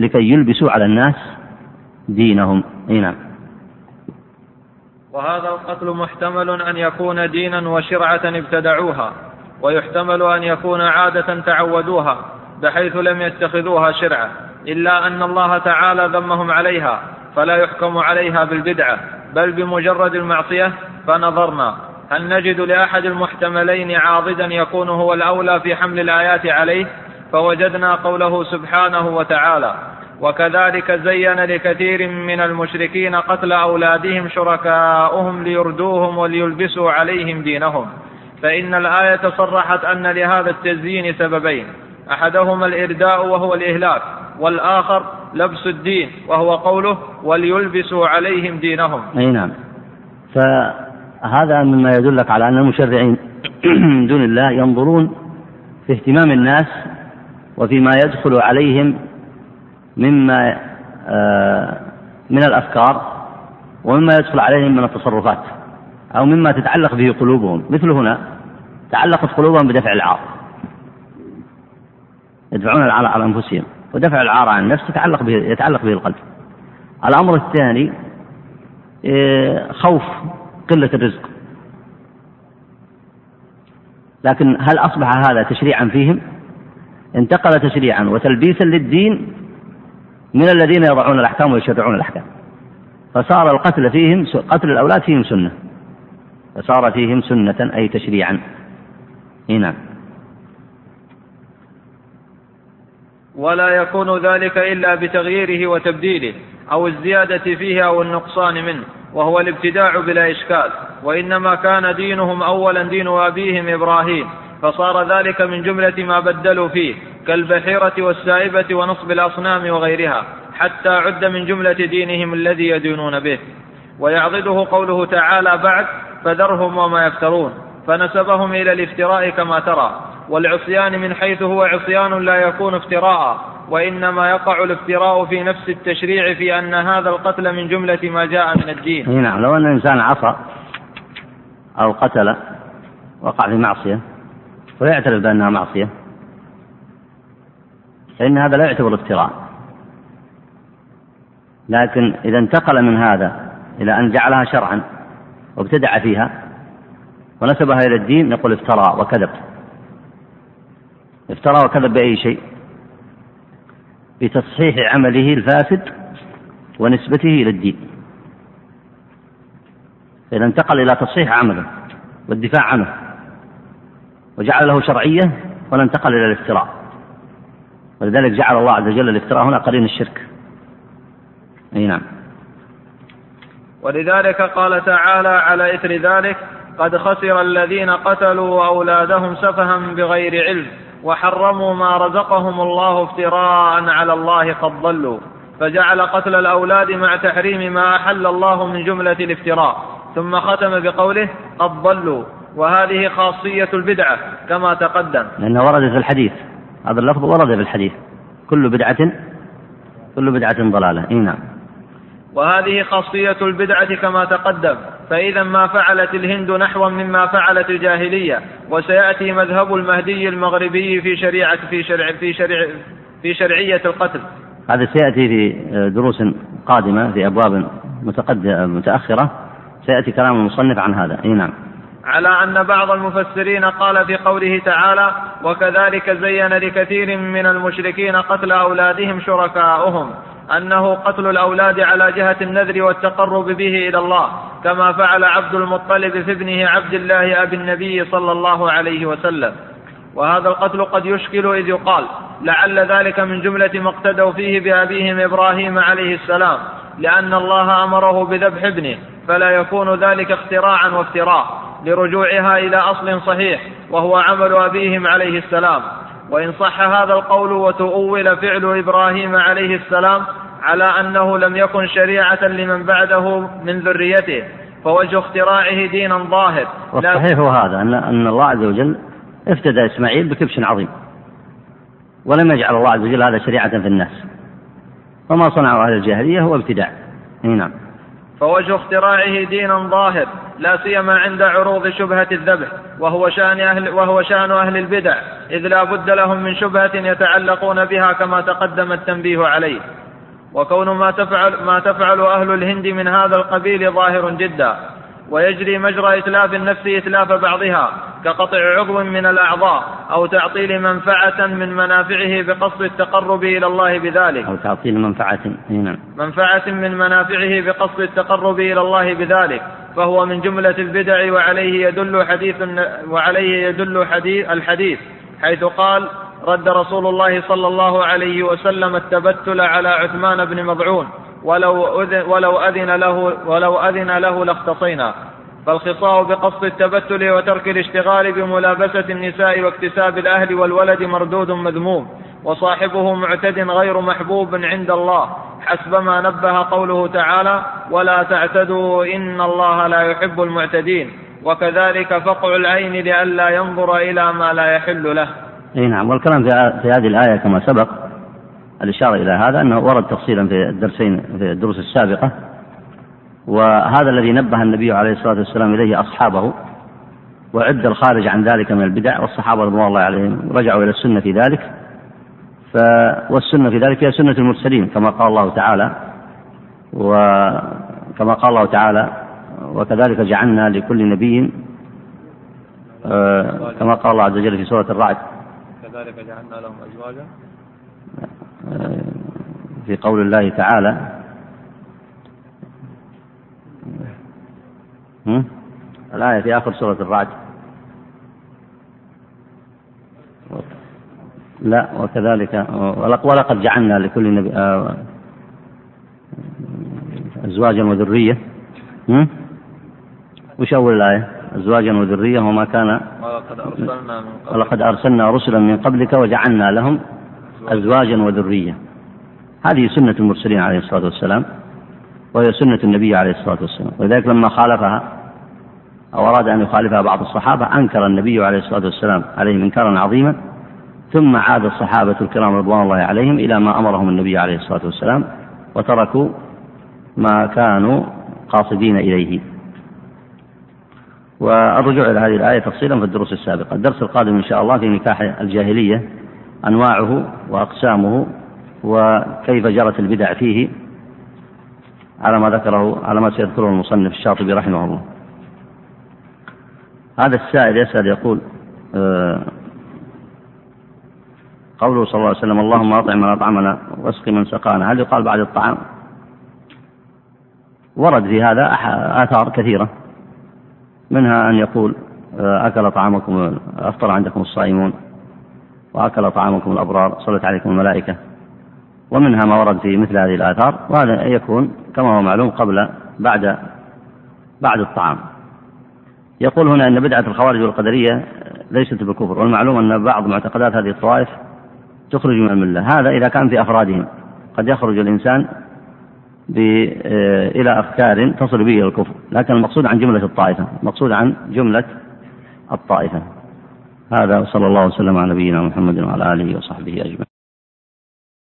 لكي يلبسوا على الناس دينهم. أي نعم. وهذا القتل محتمل أن يكون دينا وشرعة ابتدعوها ويحتمل أن يكون عادة تعودوها بحيث لم يتخذوها شرعة إلا أن الله تعالى ذمهم عليها. فلا يحكم عليها بالبدعة بل بمجرد المعصية؟ فنظرنا. هل نجد لأحد المحتملين عاضدا يكون هو الأولى في حمل الآيات عليه؟ فوجدنا قوله سبحانه وتعالى وكذلك زين لكثير من المشركين قتل أولادهم شركاؤهم ليردوهم وليلبسوا عليهم دينهم. فإن الآية صرحت أن لهذا التزيين سببين أحدهما الإرداء وهو الإهلاك. والآخر لبس الدين وهو قوله وليلبسوا عليهم دينهم. أي نعم. فهذا مما يدلك على أن المشرعين من دون الله ينظرون في اهتمام الناس وفيما يدخل عليهم مما آه، من الأفكار ومما يدخل عليهم من التصرفات أو مما تتعلق به قلوبهم. مثل هنا تعلقت قلوبهم بدفع العار. يدفعون العار على أنفسهم. ودفع العار عن النفس يتعلق به يتعلق به القلب. الأمر الثاني آه، خوف قلة الرزق. لكن هل أصبح هذا تشريعا فيهم؟ انتقل تشريعا وتلبيسا للدين من الذين يضعون الأحكام ويشرعون الأحكام. فصار القتل فيهم قتل الأولاد فيهم سنة. فصار فيهم سنة أي تشريعا. اي نعم. ولا يكون ذلك إلا بتغييره وتبديله أو الزيادة فيه أو النقصان منه وهو الابتداع بلا إشكال. وإنما كان دينهم أولا دين أبيهم إبراهيم فصار ذلك من جملة ما بدلوا فيه كالبحيرة والسائبة ونصب الأصنام وغيرها حتى عد من جملة دينهم الذي يدينون به. ويعضده قوله تعالى بعد فذرهم وما يفترون. فنسبهم إلى الافتراء كما ترى والعصيان من حيث هو عصيان لا يكون افتراء وإنما يقع الافتراء في نفس التشريع في أن هذا القتل من جملة ما جاء من الدين. نعم لو أن الإنسان عصى أو قتل وقع في معصية ويعترف بأنها معصية فإن هذا لا يعتبر افتراء. لكن إذا انتقل من هذا إلى أن جعلها شرعا وابتدع فيها ونسبها إلى الدين نقول افترى وكذب. افترى وكذب بأي شيء؟ بتصحيح عمله الفاسد ونسبته إلى الدين. فإذا انتقل إلى تصحيح عمله والدفاع عنه وجعل له شرعية ولا انتقل إلى الافتراء. ولذلك جعل الله عز وجل الافتراء هنا قرين الشرك. أي نعم. ولذلك قال تعالى على إثر ذلك قد خسر الذين قتلوا أولادهم سفها بغير علم وحرموا ما رزقهم الله افتراء على الله قد ضلوا. فجعل قتل الأولاد مع تحريم ما أحل الله من جملة الافتراء. ثم ختم بقوله قد ضلوا. وهذه خاصية البدعة كما تقدم. لأنه ورد في الحديث. هذا اللفظ ورد في الحديث. كل بدعة كل بدعة ضلالة. إي نعم. وهذه خاصية البدعة كما تقدم فإذا ما فعلت الهند نحوا مما فعلت الجاهلية وسيأتي مذهب المهدي المغربي في شريعة في شرع في شرع في شرعية القتل. هذا سيأتي في دروس قادمة في أبواب متقدمة متأخرة. سيأتي كلام المصنف عن هذا. أي نعم. على أن بعض المفسرين قال في قوله تعالى وكذلك زين لكثير من المشركين قتل أولادهم شركاؤهم أنه قتل الأولاد على جهة النذر والتقرب به إلى الله كما فعل عبد المطلب في ابنه عبد الله أبي النبي صلى الله عليه وسلم. وهذا القتل قد يشكل إذ يقال لعل ذلك من جملة ما اقتدوا فيه بأبيهم إبراهيم عليه السلام لأن الله أمره بذبح ابنه فلا يكون ذلك اختراعا وافتراء لرجوعها إلى أصل صحيح وهو عمل أبيهم عليه السلام. وإن صح هذا القول وتؤول فعل إبراهيم عليه السلام على أنه لم يكن شريعة لمن بعده من ذريته فوجه اختراعه دينا ظاهر. والصحيح هو هذا أن أن الله عز وجل افتدى إسماعيل بكبش عظيم ولم يجعل الله عز وجل هذا شريعة في الناس. وما صنعه أهل الجاهلية هو ابتداع. نعم. فوجه اختراعه دينا ظاهر لا سيما عند عروض شبهة الذبح وهو شأن أهل وهو شأن أهل البدع إذ لا بد لهم من شبهة يتعلقون بها كما تقدم التنبيه عليه. وكون ما تفعل ما تفعل أهل الهند من هذا القبيل ظاهر جدا. ويجري مجرى إتلاف النفس إتلاف بعضها كقطع عضو من الأعضاء أو تعطيل منفعة من منافعه بقصد التقرب إلى الله بذلك. أو تعطيل منفعة نعم منفعة من منافعه بقصد التقرب إلى الله بذلك. فهو من جملة البدع وعليه يدل حديث وعليه يدل حديث الحديث حيث قال رد رسول الله صلى الله عليه وسلم التبتل على عثمان بن مضعون. ولو أذن, ولو أذن له ولو أذن له لاختصينا. فالخصاء بقصد التبتل وترك الاشتغال بملابسة النساء واكتساب الأهل والولد مردود مذموم وصاحبه معتد غير محبوب عند الله. حسب ما نبه قوله تعالى ولا تعتدوا إن الله لا يحب المعتدين. وكذلك فقع العين لئلا ينظر إلى ما لا يحل له. اي نعم والكلام في هذه الآية كما سبق الإشارة إلى هذا أنه ورد تفصيلا في الدرسين في الدروس السابقة وهذا الذي نبه النبي عليه الصلاة والسلام إليه أصحابه وعد الخارج عن ذلك من البدع والصحابة رضوان الله عليهم رجعوا إلى السنة في ذلك. ف والسنة في ذلك هي سنة المرسلين كما قال الله تعالى وكما قال الله تعالى وكذلك جعلنا لكل نبي آه، كما قال الله عز وجل في سورة الرعد. كذلك جعلنا لهم أزواجا. في قول الله تعالى الآية في آخر سورة الرعد. لا وكذلك ولقد جعلنا لكل نبي آه، أزواجا وذرية. وش أول الآية؟ أزواجا وذرية وما كان ولقد أرسلنا من قبلك. ولقد أرسلنا رسلا من قبلك وجعلنا لهم أزواجا وذرية. هذه سنة المرسلين عليه الصلاة والسلام وهي سنة النبي عليه الصلاة والسلام. ولذلك لما خالفها أو أراد أن يخالفها بعض الصحابة أنكر النبي عليه الصلاة والسلام عليهم إنكارا عظيما ثم عاد الصحابة الكرام رضوان الله عليهم إلى ما أمرهم النبي عليه الصلاة والسلام وتركوا ما كانوا قاصدين إليه. والرجوع إلى هذه الآية تفصيلا في الدروس السابقة. الدرس القادم إن شاء الله في نكاح الجاهلية. أنواعه وأقسامه وكيف جرت البدع فيه على ما ذكره على ما سيذكره المصنف الشاطبي رحمه الله. هذا السائل يسأل يقول آه، قوله صلى الله عليه وسلم اللهم أطعم من أطعمنا واسق من سقانا. هل يقال بعد الطعام؟ ورد في هذا آثار كثيرة منها أن يقول آه، أكل طعامكم أفطر عندكم الصائمون. وأكل طعامكم الأبرار صلت عليكم الملائكة. ومنها ما ورد في مثل هذه الآثار وهذا يكون كما هو معلوم قبل بعد بعد الطعام. يقول هنا أن بدعة الخوارج والقدرية ليست بالكفر والمعلوم أن بعض معتقدات هذه الطوائف تخرج من الملة. هذا إذا كان في أفرادهم. قد يخرج الإنسان إلى أفكار تصل به الكفر. لكن المقصود عن جملة الطائفة المقصود عن جملة الطائفة. هذا وصلى الله وسلم على نبينا محمد وعلى آله وصحبه أجمعين.